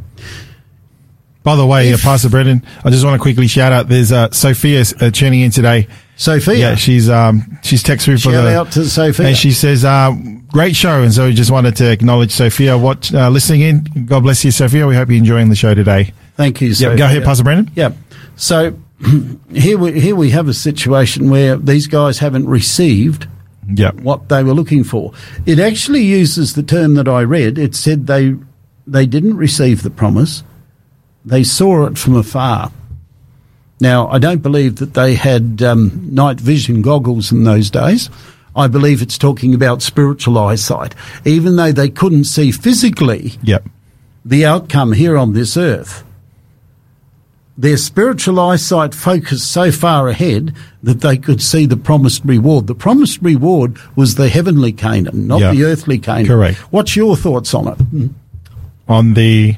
[SPEAKER 1] By the way, uh,
[SPEAKER 2] If-
[SPEAKER 1] Pastor Brenton, I just want to quickly shout out. There's uh, Sophia uh, tuning in today.
[SPEAKER 2] Sophia.
[SPEAKER 1] Yeah, she's um she's texted me for
[SPEAKER 2] Shout
[SPEAKER 1] the
[SPEAKER 2] out to Sophia.
[SPEAKER 1] and she says, uh, "Great show." And so we just wanted to acknowledge Sophia. What uh, listening in? God bless you, Sophia. We hope you're enjoying the show today.
[SPEAKER 2] Thank you,
[SPEAKER 1] Yeah,
[SPEAKER 2] Sophia.
[SPEAKER 1] go ahead, Pastor Brenton.
[SPEAKER 2] Yeah. So here we here we have a situation where these guys haven't received
[SPEAKER 1] Yeah,
[SPEAKER 2] what they were looking for. It actually uses the term that I read. It said they they didn't receive the promise. They saw it from afar. Now, I don't believe that they had um, night vision goggles in those days. I believe it's talking about spiritual eyesight. Even though they couldn't see physically
[SPEAKER 1] Yep.
[SPEAKER 2] the outcome here on this earth, their spiritual eyesight focused so far ahead that they could see the promised reward. The promised reward was the heavenly Canaan, not
[SPEAKER 1] Yeah.
[SPEAKER 2] the earthly Canaan.
[SPEAKER 1] Correct.
[SPEAKER 2] What's your thoughts on it?
[SPEAKER 1] On the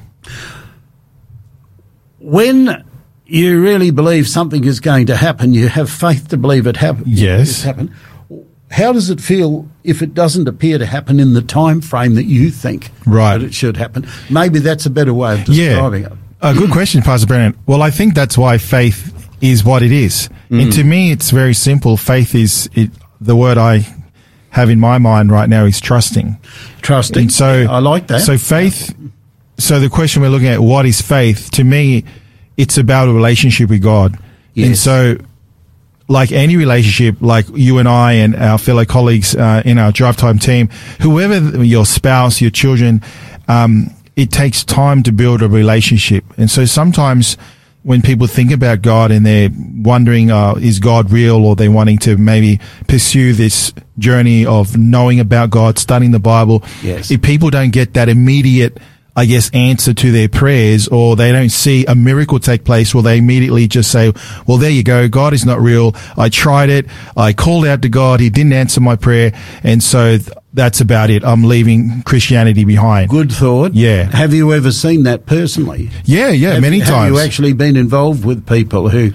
[SPEAKER 2] when you really believe something is going to happen, you have faith to believe it happen.
[SPEAKER 1] Yes.
[SPEAKER 2] happen. How does it feel if it doesn't appear to happen in the time frame that you think
[SPEAKER 1] Right.
[SPEAKER 2] that it should happen? Maybe that's a better way of
[SPEAKER 1] yeah,
[SPEAKER 2] describing it.
[SPEAKER 1] a good question, Pastor Brenton. Well, I think that's why faith is what it is, and mm. to me, it's very simple. Faith is it, the word I have in my mind right now is trusting.
[SPEAKER 2] Trusting.
[SPEAKER 1] And so
[SPEAKER 2] I like that.
[SPEAKER 1] So faith. So the question we're looking at, what is faith? To me, it's about a relationship with God. And so, like any relationship, like you and I and our fellow colleagues uh, in our drive time team, whoever your spouse, your children, um, it takes time to build a relationship. And so sometimes when people think about God and they're wondering, uh, is God real? Or they're wanting to maybe pursue this journey of knowing about God, studying the Bible.
[SPEAKER 2] Yes.
[SPEAKER 1] If people don't get that immediate, I guess, answer to their prayers or they don't see a miracle take place, well, they immediately just say, well, there you go. God is not real. I tried it. I called out to God. He didn't answer my prayer. And so th- that's about it. I'm leaving Christianity behind.
[SPEAKER 2] Good thought.
[SPEAKER 1] Yeah.
[SPEAKER 2] Have you ever seen that personally?
[SPEAKER 1] Yeah, yeah,
[SPEAKER 2] Have-
[SPEAKER 1] many
[SPEAKER 2] have
[SPEAKER 1] times.
[SPEAKER 2] you actually been involved with people who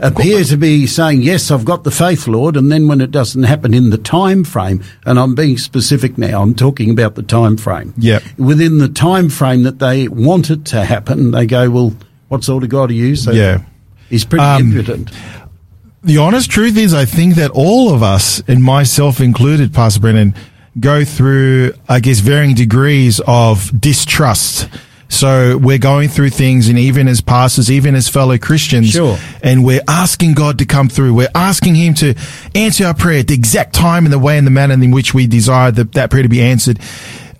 [SPEAKER 2] appear to be saying, "Yes, I've got the faith, Lord," and then when it doesn't happen in the time frame, and I'm being specific now, I'm talking about the time frame.
[SPEAKER 1] Yep.
[SPEAKER 2] Within the time frame that they want it to happen, they go, "Well, what sort of God are you?" So
[SPEAKER 1] Yeah.
[SPEAKER 2] he's pretty
[SPEAKER 1] Um,
[SPEAKER 2] impudent.
[SPEAKER 1] the honest truth is, I think that all of us, and myself included, Pastor Brenton, go through, I guess, varying degrees of distrust. So we're going through things, and even as pastors, even as fellow Christians,
[SPEAKER 2] Sure.
[SPEAKER 1] and we're asking God to come through. We're asking Him to answer our prayer at the exact time and the way and the manner in which we desire that, that prayer to be answered.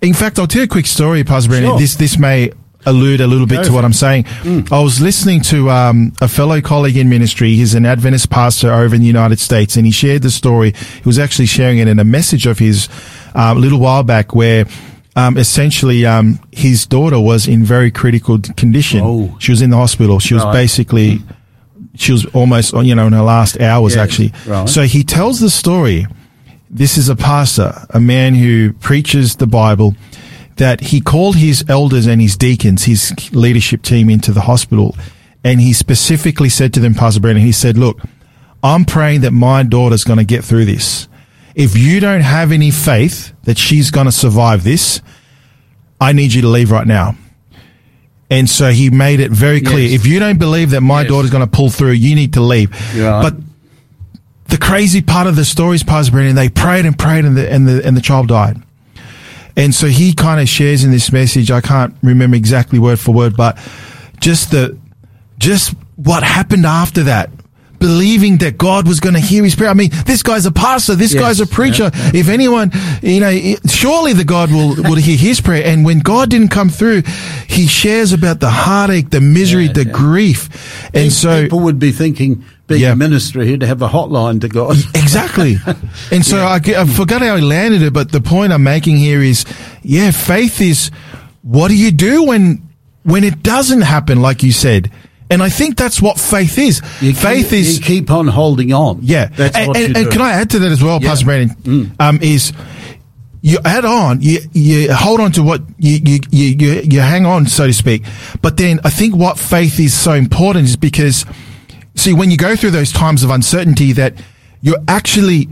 [SPEAKER 1] In fact, I'll tell you a quick story, Pastor Brenton.
[SPEAKER 2] Sure.
[SPEAKER 1] This this may allude a little bit to what. I'm saying. I was listening to um, a fellow colleague in ministry. He's an Adventist pastor over in the United States, and he shared the story. He was actually sharing it in a message of his uh, a little while back, where um, essentially um, his daughter was in very critical condition.
[SPEAKER 2] Oh.
[SPEAKER 1] She was in the hospital. She was basically she was almost you know in her last hours
[SPEAKER 2] Yes,
[SPEAKER 1] actually.
[SPEAKER 2] right.
[SPEAKER 1] So he tells the story. This is a pastor, a man who preaches the Bible that he called his elders and his deacons, his leadership team into the hospital. And he specifically said to them, Pastor Brenton, he said, look, I'm praying that my daughter's going to get through this. If you don't have any faith that she's going to survive this, I need you to leave right now. And so he made it very clear.
[SPEAKER 2] Yes.
[SPEAKER 1] If you don't believe that my
[SPEAKER 2] Yes.
[SPEAKER 1] daughter's going to pull through, you need to leave.
[SPEAKER 2] Right.
[SPEAKER 1] But the crazy part of the story is, Pastor Brenton, they prayed and prayed and the, and the, and the child died. And so he kind of shares in this message. I can't remember exactly word for word, but just the, just what happened after that. Believing that God was going to hear his prayer. I mean, this guy's a pastor. This
[SPEAKER 2] Yes.
[SPEAKER 1] guy's a preacher.
[SPEAKER 2] Yeah,
[SPEAKER 1] If anyone, you know, surely the God will, will hear his prayer. And when God didn't come through, he shares about the heartache, the misery,
[SPEAKER 2] Yeah,
[SPEAKER 1] the
[SPEAKER 2] yeah.
[SPEAKER 1] grief. And so,
[SPEAKER 2] people would be thinking, being
[SPEAKER 1] Yeah.
[SPEAKER 2] a minister here, to have a hotline to God.
[SPEAKER 1] Exactly. And so I, I forgot how I landed it, but the point I'm making here is, yeah, faith is what do you do when when it doesn't happen, like you said? And I think that's what faith is.
[SPEAKER 2] You
[SPEAKER 1] faith
[SPEAKER 2] keep,
[SPEAKER 1] is
[SPEAKER 2] you keep on holding on.
[SPEAKER 1] yeah.
[SPEAKER 2] that's
[SPEAKER 1] and,
[SPEAKER 2] what
[SPEAKER 1] and, and can I add to that as well,
[SPEAKER 2] Yeah. Mm.
[SPEAKER 1] Pastor Brenton? Um, is you add on, you, you hold on to what you, you, you, you hang on, so to speak. But then I think what faith is so important is because, see, when you go through those times of uncertainty that you're actually,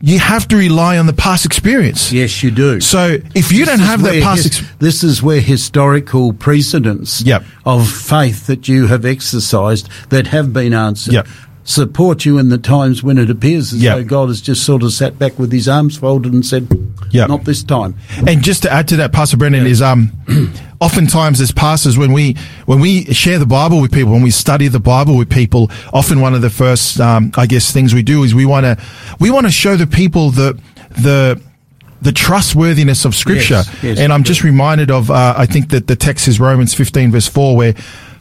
[SPEAKER 1] you have to rely on the past experience.
[SPEAKER 2] Yes, you do.
[SPEAKER 1] So if you don't have that past
[SPEAKER 2] his-
[SPEAKER 1] experience,
[SPEAKER 2] this is where historical precedents
[SPEAKER 1] Yep.
[SPEAKER 2] of faith that you have exercised that have been answered
[SPEAKER 1] Yep.
[SPEAKER 2] Support you in the times when it appears as
[SPEAKER 1] Yep.
[SPEAKER 2] though God has just sort of sat back with his arms folded and said,
[SPEAKER 1] Yep.
[SPEAKER 2] "Not this time."
[SPEAKER 1] And just to add to that, Pastor Brenton is um, oftentimes as pastors when we when we share the Bible with people, when we study the Bible with people, often one of the first um, I guess things we do is we want to we want to show the people the the the trustworthiness of Scripture.
[SPEAKER 2] Yes, yes,
[SPEAKER 1] and I'm
[SPEAKER 2] we
[SPEAKER 1] just reminded of uh, I think that the text is Romans 15 verse 4 where.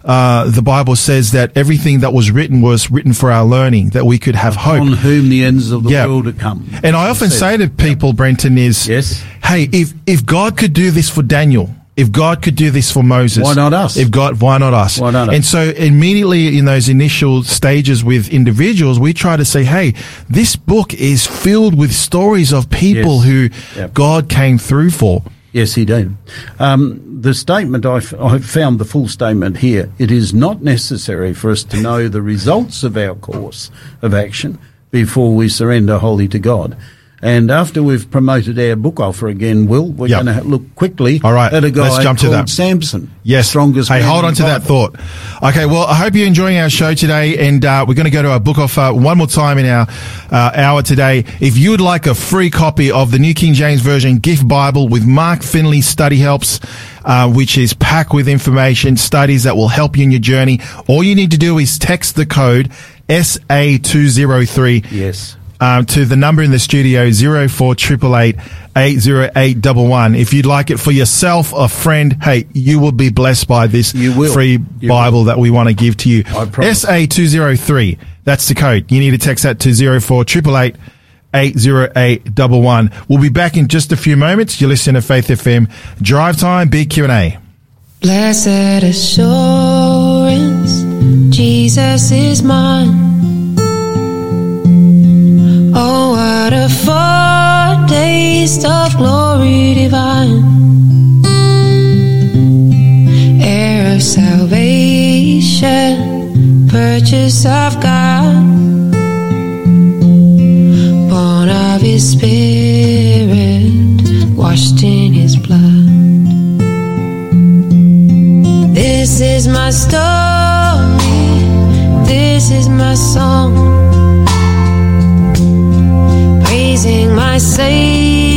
[SPEAKER 1] Uh, the Bible says that everything that was written was written for our learning, that we could have hope.
[SPEAKER 2] On whom the ends of the
[SPEAKER 1] Yeah.
[SPEAKER 2] world are come.
[SPEAKER 1] And I often say to people, Brenton, is
[SPEAKER 2] Yes.
[SPEAKER 1] hey, if if God could do this for Daniel, if God could do this for Moses,
[SPEAKER 2] Why not us?
[SPEAKER 1] If God, why not us?
[SPEAKER 2] Why not us?
[SPEAKER 1] And so immediately in those initial stages with individuals, we try to say, hey, this book is filled with stories of people
[SPEAKER 2] Yes.
[SPEAKER 1] who
[SPEAKER 2] Yep.
[SPEAKER 1] God came through for.
[SPEAKER 2] Yes, he did. Um, the statement, I, f- I found the full statement here. It is not necessary for us to know the results of our course of action before we surrender wholly to God. And after we've promoted our book offer again, Will, we're
[SPEAKER 1] Yep.
[SPEAKER 2] going to look quickly
[SPEAKER 1] All right,
[SPEAKER 2] at a guy
[SPEAKER 1] let's jump to
[SPEAKER 2] called
[SPEAKER 1] that.
[SPEAKER 2] Samson.
[SPEAKER 1] Yes.
[SPEAKER 2] Strongest
[SPEAKER 1] Hey, hold on to that thought. Okay. Well, I hope you're enjoying our show today, and uh, we're going to go to our book offer one more time in our uh, hour today. If you would like a free copy of the New King James Version Gift Bible with Mark Finley study helps, uh, which is packed with information, studies that will help you in your journey, all you need to do is text the code SA203
[SPEAKER 2] Yes.
[SPEAKER 1] Um, to the number in the studio 04888 80811. If you'd like it for yourself, a friend, hey, you will be blessed by this
[SPEAKER 2] You will.
[SPEAKER 1] free
[SPEAKER 2] You
[SPEAKER 1] Bible that we want to give to you. SA203. That's the code. You need to text that to 04888 80811. We'll be back in just a few moments. You're listening to Faith FM Drive Time, Big Q&A.
[SPEAKER 4] Blessed assurance, Jesus is mine. Oh, what a foretaste of glory divine. Heir of salvation, purchase of God. Born of his spirit, washed in his blood. This is my story. This is my song. Praising my Savior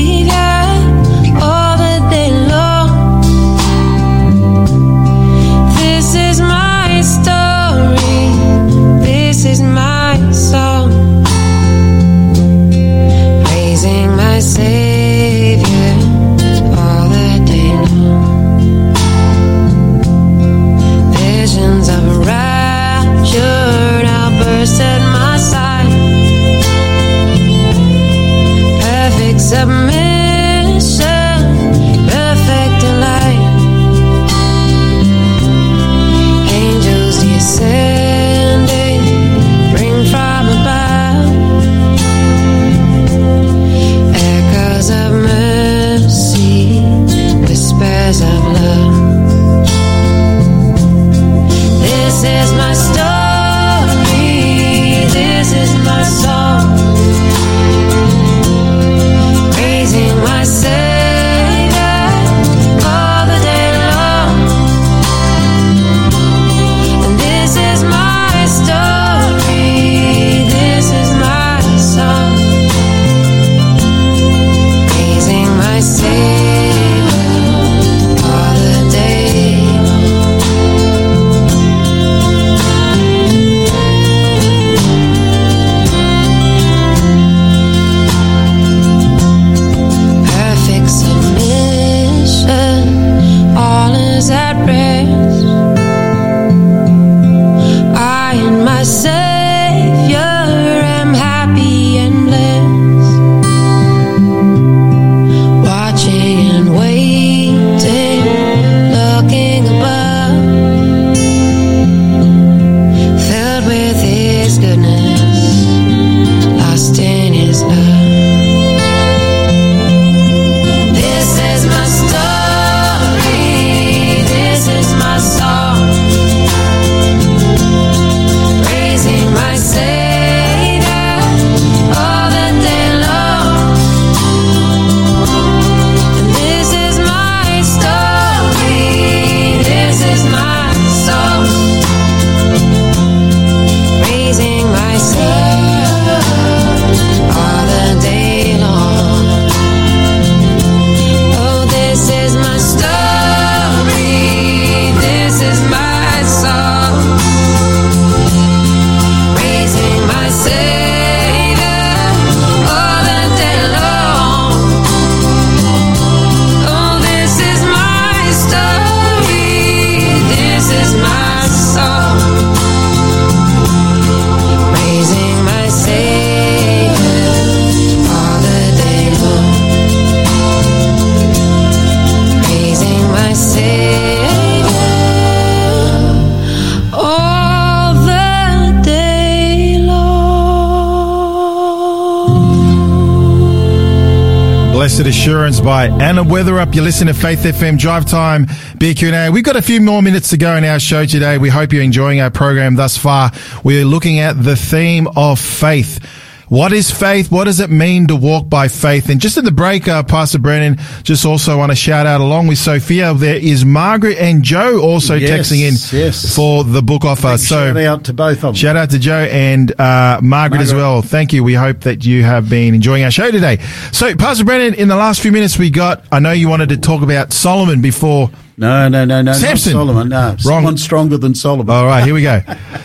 [SPEAKER 1] by Anna Weatherup. You listen to Faith FM Drive Time BQ&A. We've got a few more minutes to go in our show today. We hope you're enjoying our program thus far. We're looking at the theme of faith. What is faith? What does it mean to walk by faith? And just in the break, uh, Pastor Brenton, just also want to shout out along with Sophia. There is Margaret and Joe also
[SPEAKER 2] Yes,
[SPEAKER 1] texting in
[SPEAKER 2] yes.
[SPEAKER 1] for the book offer. So
[SPEAKER 2] shout out to both of them.
[SPEAKER 1] Shout out to Joe and uh, Margaret, as well. Thank you. We hope that you have been enjoying our show today. So, Pastor Brenton, in the last few minutes we got, I know you wanted to talk about Solomon before.
[SPEAKER 2] No, no, no, no.
[SPEAKER 1] Samson.
[SPEAKER 2] Solomon. No, someone stronger than Solomon.
[SPEAKER 1] All right, here we go.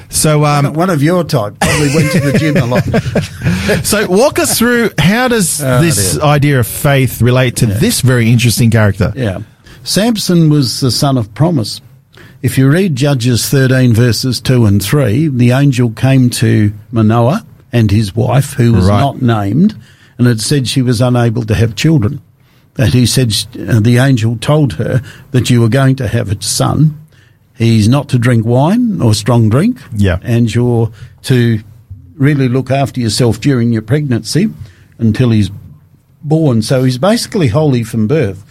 [SPEAKER 1] So, um,
[SPEAKER 2] One of your type probably went to the gym a lot.
[SPEAKER 1] so walk us through how does
[SPEAKER 2] Oh,
[SPEAKER 1] this
[SPEAKER 2] dear.
[SPEAKER 1] idea of faith relate to this very interesting character?
[SPEAKER 2] Yeah. Samson was the son of promise. If you read Judges 13, verses 2 and 3, the angel came to Manoah and his wife, who was
[SPEAKER 1] Right.
[SPEAKER 2] not named, and it said she was unable to have children. And he said, uh, the angel told her that you were going to have a son. He's not to drink wine or strong drink.
[SPEAKER 1] Yeah.
[SPEAKER 2] And you're to really look after yourself during your pregnancy until he's born. So he's basically holy from birth.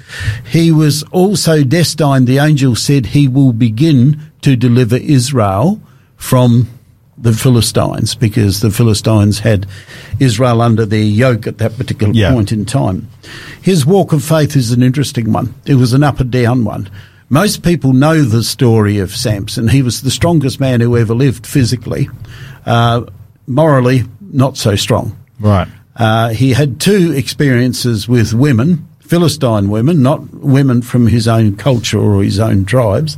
[SPEAKER 2] He was also destined, the angel said, he will begin to deliver Israel from the Philistines because the Philistines had Israel under their yoke at that particular
[SPEAKER 1] Yeah.
[SPEAKER 2] point in time. His walk of faith is an interesting one. It was an up and down one. Most people know the story of Samson. He was the strongest man who ever lived physically. Uh, morally, not so strong.
[SPEAKER 1] Right.
[SPEAKER 2] Uh, he had two experiences with women, Philistine women, not women from his own culture or his own tribes.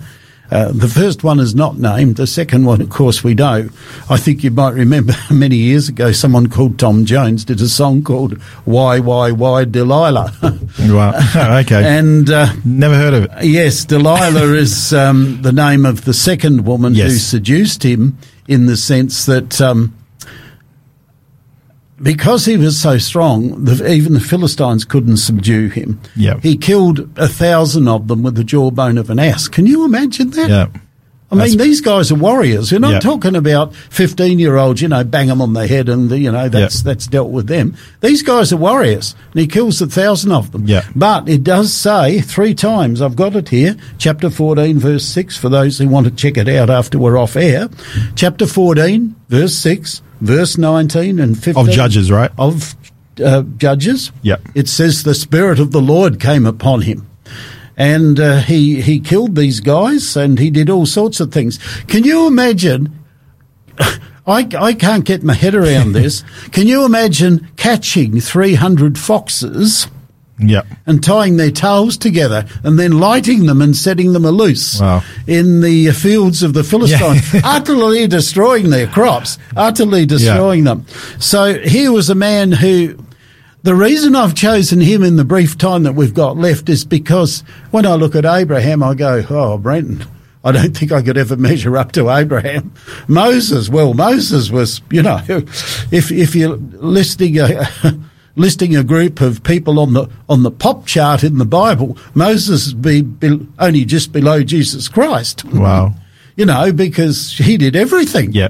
[SPEAKER 2] Uh, the first one is not named. The second one, of course, we know. I think you might remember many years ago, someone called Tom Jones did a song called "Why, Why, Why, Delilah,"
[SPEAKER 1] Wow. okay.
[SPEAKER 2] and uh,
[SPEAKER 1] Never heard of it.
[SPEAKER 2] Yes, Delilah is um, the name of the second woman who seduced him in the sense that um, because he was so strong, the, even the Philistines couldn't subdue him.
[SPEAKER 1] Yeah.
[SPEAKER 2] He killed a thousand of them with the jawbone of an ass. Can you imagine that?
[SPEAKER 1] Yeah.
[SPEAKER 2] I mean, these guys are warriors. You're not
[SPEAKER 1] Yeah.
[SPEAKER 2] talking about 15 year olds, you know, bang them on the head and, you know, that's,
[SPEAKER 1] Yeah.
[SPEAKER 2] that's dealt with them. These guys are warriors and he kills a thousand of them.
[SPEAKER 1] Yeah.
[SPEAKER 2] But it does say three times, I've got it here, chapter 14, verse 6, for those who want to check it out after we're off air. Chapter 14, verse 6, verse 19 and 15.
[SPEAKER 1] Of Judges, right?
[SPEAKER 2] Of uh, Judges.
[SPEAKER 1] Yep.
[SPEAKER 2] It says the Spirit of the Lord came upon him. And uh, he he killed these guys, and he did all sorts of things. Can you imagine? I, I can't get my head around this. Can you imagine catching 300 foxes
[SPEAKER 1] Yeah.
[SPEAKER 2] and tying their tails together and then lighting them and setting them loose
[SPEAKER 1] Wow.
[SPEAKER 2] in the fields of the Philistines, utterly destroying their crops, utterly destroying them. So here was a man who, the reason I've chosen him in the brief time that we've got left is because when I look at Abraham, I go, oh, Brenton. I don't think I could ever measure up to Abraham. Moses, well, Moses was, you know, if if you're listing a listing a group of people on the on the pop chart in the Bible, Moses would be, be only just below Jesus Christ.
[SPEAKER 1] Wow.
[SPEAKER 2] You know, because he did everything.
[SPEAKER 1] Yeah.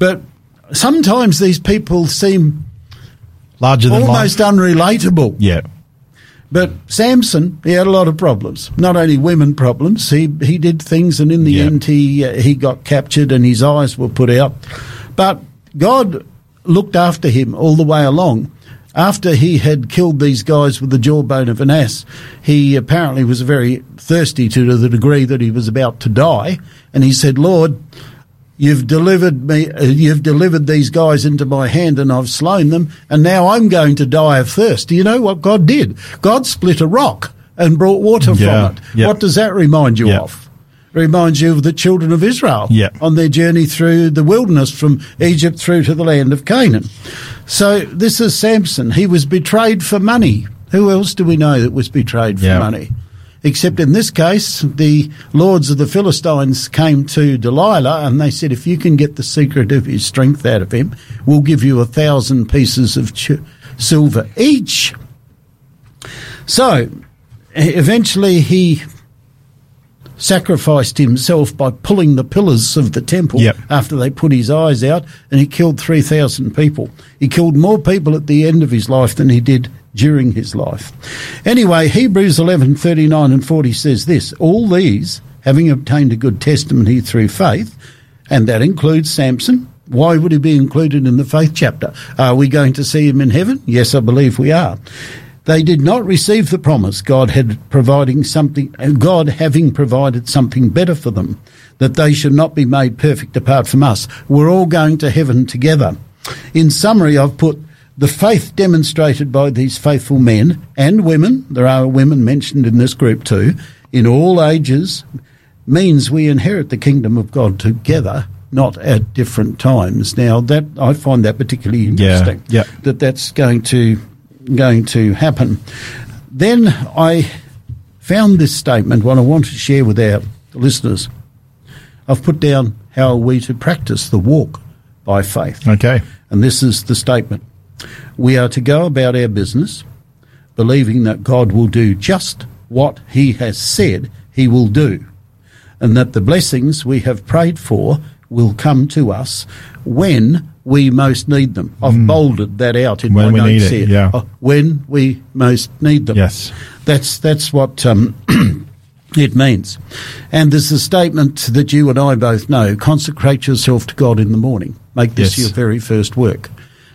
[SPEAKER 2] But sometimes these people seem
[SPEAKER 1] Larger than
[SPEAKER 2] almost
[SPEAKER 1] life.
[SPEAKER 2] unrelatable.
[SPEAKER 1] Yeah.
[SPEAKER 2] But Samson, he had a lot of problems. Not only women problems. He he did things, and in the
[SPEAKER 1] Yeah.
[SPEAKER 2] end, he uh, he got captured, and his eyes were put out. But God looked after him all the way along. After he had killed these guys with the jawbone of an ass, he apparently was very thirsty to the degree that he was about to die, and he said, "Lord." You've delivered me. Uh, you've delivered these guys into my hand, and I've slain them. And now I'm going to die of thirst. Do you know what God did? God split a rock and brought water
[SPEAKER 1] Yeah,
[SPEAKER 2] from it.
[SPEAKER 1] yeah.
[SPEAKER 2] What does that remind you
[SPEAKER 1] Yeah.
[SPEAKER 2] of? Reminds you of the children of Israel
[SPEAKER 1] Yeah.
[SPEAKER 2] on their journey through the wilderness from Egypt through to the land of Canaan. So this is Samson. He was betrayed for money. Who else do we know that was betrayed for
[SPEAKER 1] Yeah.
[SPEAKER 2] money? Except in this case, the lords of the Philistines came to Delilah and they said, if you can get the secret of his strength out of him, we'll give you a thousand pieces of ch- silver each. So eventually he sacrificed himself by pulling the pillars of the temple
[SPEAKER 1] Yep.
[SPEAKER 2] after they put his eyes out and he killed 3,000 people. He killed more people at the end of his life than he did during his life. Anyway, Hebrews 11 39 and 40 says this All these, having obtained a good testimony through faith, and that includes Samson. Why would he be included in the faith chapter? Are we going to see him in heaven? Yes, I believe we are. They did not receive the promise God had providing something, God having provided something better for them, that they should not be made perfect apart from us. We're all going to heaven together. In summary, I've put the faith demonstrated by these faithful men and women, there are women mentioned in this group too, in all ages, means we inherit the kingdom of God together, not at different times. Now, that I find that particularly interesting.
[SPEAKER 1] yeah.
[SPEAKER 2] That that's going to going to happen. Then I found this statement, what I want to share with our listeners. I've put down how are we to practice the walk by faith.
[SPEAKER 1] Okay.
[SPEAKER 2] And this is the statement We are to go about our business believing that God will do just what He has said He will do, and that the blessings we have prayed for will come to us when we most need them. I've bolded that out in
[SPEAKER 1] Mm. When
[SPEAKER 2] my
[SPEAKER 1] we
[SPEAKER 2] notes
[SPEAKER 1] need it,
[SPEAKER 2] here.
[SPEAKER 1] yeah.
[SPEAKER 2] Uh, When we most need them.
[SPEAKER 1] Yes.
[SPEAKER 2] That's that's what um, it means. And there's a statement that you and I both know: consecrate yourself to God in the morning. Make this
[SPEAKER 1] Yes.
[SPEAKER 2] your very first work.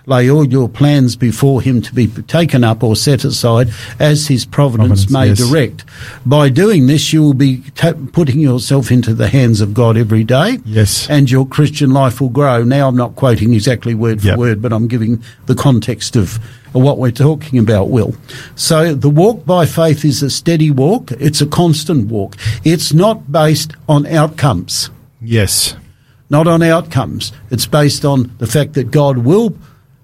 [SPEAKER 2] Lay all your plans before Him to be taken up or set aside as His providence,
[SPEAKER 1] Providence,
[SPEAKER 2] may
[SPEAKER 1] yes.
[SPEAKER 2] direct. By doing this, you will be ta putting yourself into the hands of God every day.
[SPEAKER 1] Yes.
[SPEAKER 2] And your Christian life will grow. Now, I'm not quoting exactly word for
[SPEAKER 1] Yep.
[SPEAKER 2] word, but I'm giving the context of what we're talking about, Will. So the walk by faith is a steady walk. It's a constant walk. It's not based on outcomes,
[SPEAKER 1] Yes.
[SPEAKER 2] not on outcomes. It's based on the fact that God will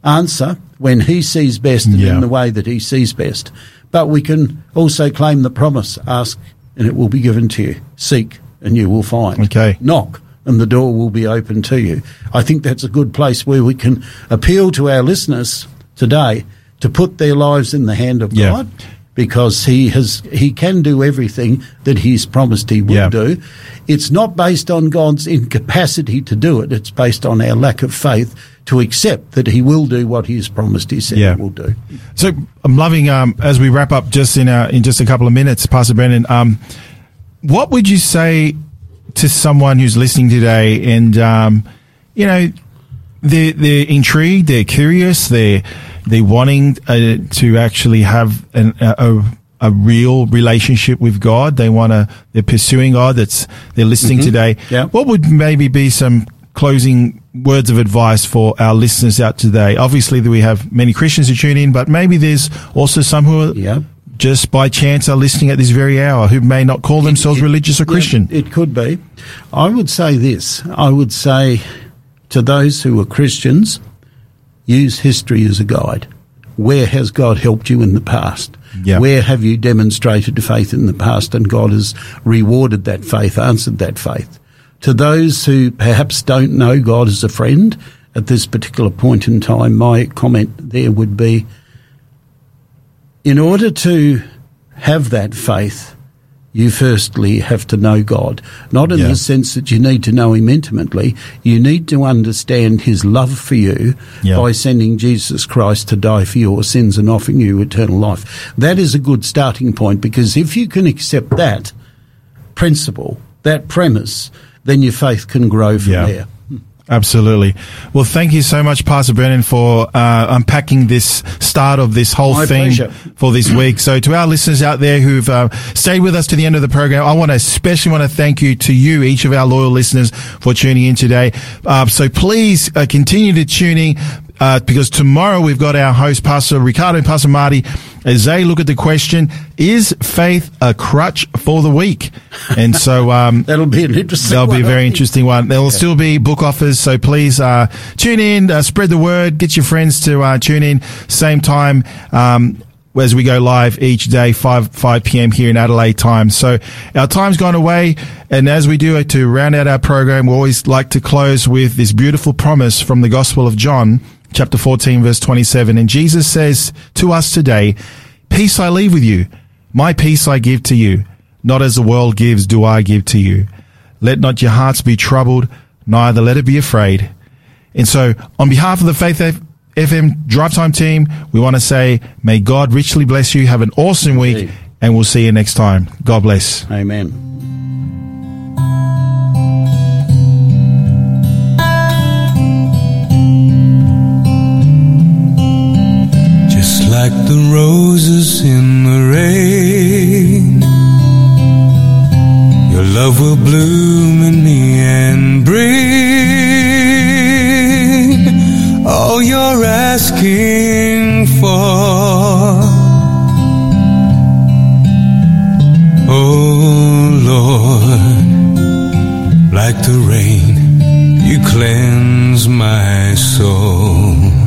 [SPEAKER 2] answer when he sees best and
[SPEAKER 1] Yeah.
[SPEAKER 2] in the way that he sees best. But we can also claim the promise, ask and it will be given to you. Seek and you will find.
[SPEAKER 1] Okay.
[SPEAKER 2] Knock and the door will be open to you. I think that's a good place where we can appeal to our listeners today to put their lives in the hand of
[SPEAKER 1] Yeah.
[SPEAKER 2] God because he has he can do everything that he's promised he will
[SPEAKER 1] Yeah.
[SPEAKER 2] do. It's not based on God's incapacity to do it. It's based on our lack of faith to accept that he will do what he has promised he said
[SPEAKER 1] Yeah.
[SPEAKER 2] he will do.
[SPEAKER 1] So I'm loving um, as we wrap up just in a, in just a couple of minutes, Pastor Brenton. Um, what would you say to someone who's listening today and um, you know they're they're intrigued, they're curious, they're they're wanting uh, to actually have an, a, a real relationship with God. They want to. They're pursuing God. That's they're listening today.
[SPEAKER 2] Yeah.
[SPEAKER 1] What would maybe be some closing words of advice for our listeners out today? Obviously, we have many Christians who tune in, but maybe there's also some who are
[SPEAKER 2] Yeah.
[SPEAKER 1] just by chance are listening at this very hour who may not call themselves religious or
[SPEAKER 2] Yeah,
[SPEAKER 1] Christian.
[SPEAKER 2] it could be. I would say this. I would say to those who are Christians, use history as a guide. Where has God helped you in the past?
[SPEAKER 1] Yeah.
[SPEAKER 2] Where have you demonstrated faith in the past and God has rewarded that faith, answered that faith? To those who perhaps don't know God as a friend at this particular point in time, my comment there would be in order to have that faith, you firstly have to know God. Not in
[SPEAKER 1] Yeah.
[SPEAKER 2] the sense that you need to know Him intimately, you need to understand His love for you
[SPEAKER 1] Yeah.
[SPEAKER 2] by sending Jesus Christ to die for your sins and offering you eternal life. That is a good starting point because if you can accept that principle, that premise, then your faith can grow from
[SPEAKER 1] Yeah.
[SPEAKER 2] there.
[SPEAKER 1] Absolutely. Well, thank you so much, Pastor Brenton, for uh, unpacking this start of this whole
[SPEAKER 2] My
[SPEAKER 1] theme
[SPEAKER 2] pleasure.
[SPEAKER 1] for this week. So, to our listeners out there who've uh, stayed with us to the end of the program, I want to especially want to thank you to you, each of our loyal listeners, for tuning in today. Uh, so, please uh, continue to tune in. Uh, because tomorrow we've got our host, Pastor Ricardo and Pastor Marty, as they look at the question, is faith a crutch for the weak? And so, um,
[SPEAKER 2] That'll be an interesting
[SPEAKER 1] That'll be a
[SPEAKER 2] one,
[SPEAKER 1] very interesting one. There will still be book offers, so please uh, tune in, uh, spread the word, get your friends to uh, tune in. Same time um, as we go live each day, five five p.m. here in Adelaide time. So our time's gone away, and as we do it to round out our program, we always like to close with this beautiful promise from the Gospel of John, chapter fourteen, verse twenty-seven. And Jesus says to us today, "Peace I leave with you, my peace I give to you." Not as the world gives, do I give to you. Let not your hearts be troubled, neither let it be afraid. And so, on behalf of the Faith FM Drive Time team, we want to say, may God richly bless you. Have an awesome week, and we'll see you next time. God bless.
[SPEAKER 2] Amen.
[SPEAKER 3] Like the roses in the rain. Your love will bloom in me and bring all you're asking for. Oh Lord, like the rain, you cleanse my soul.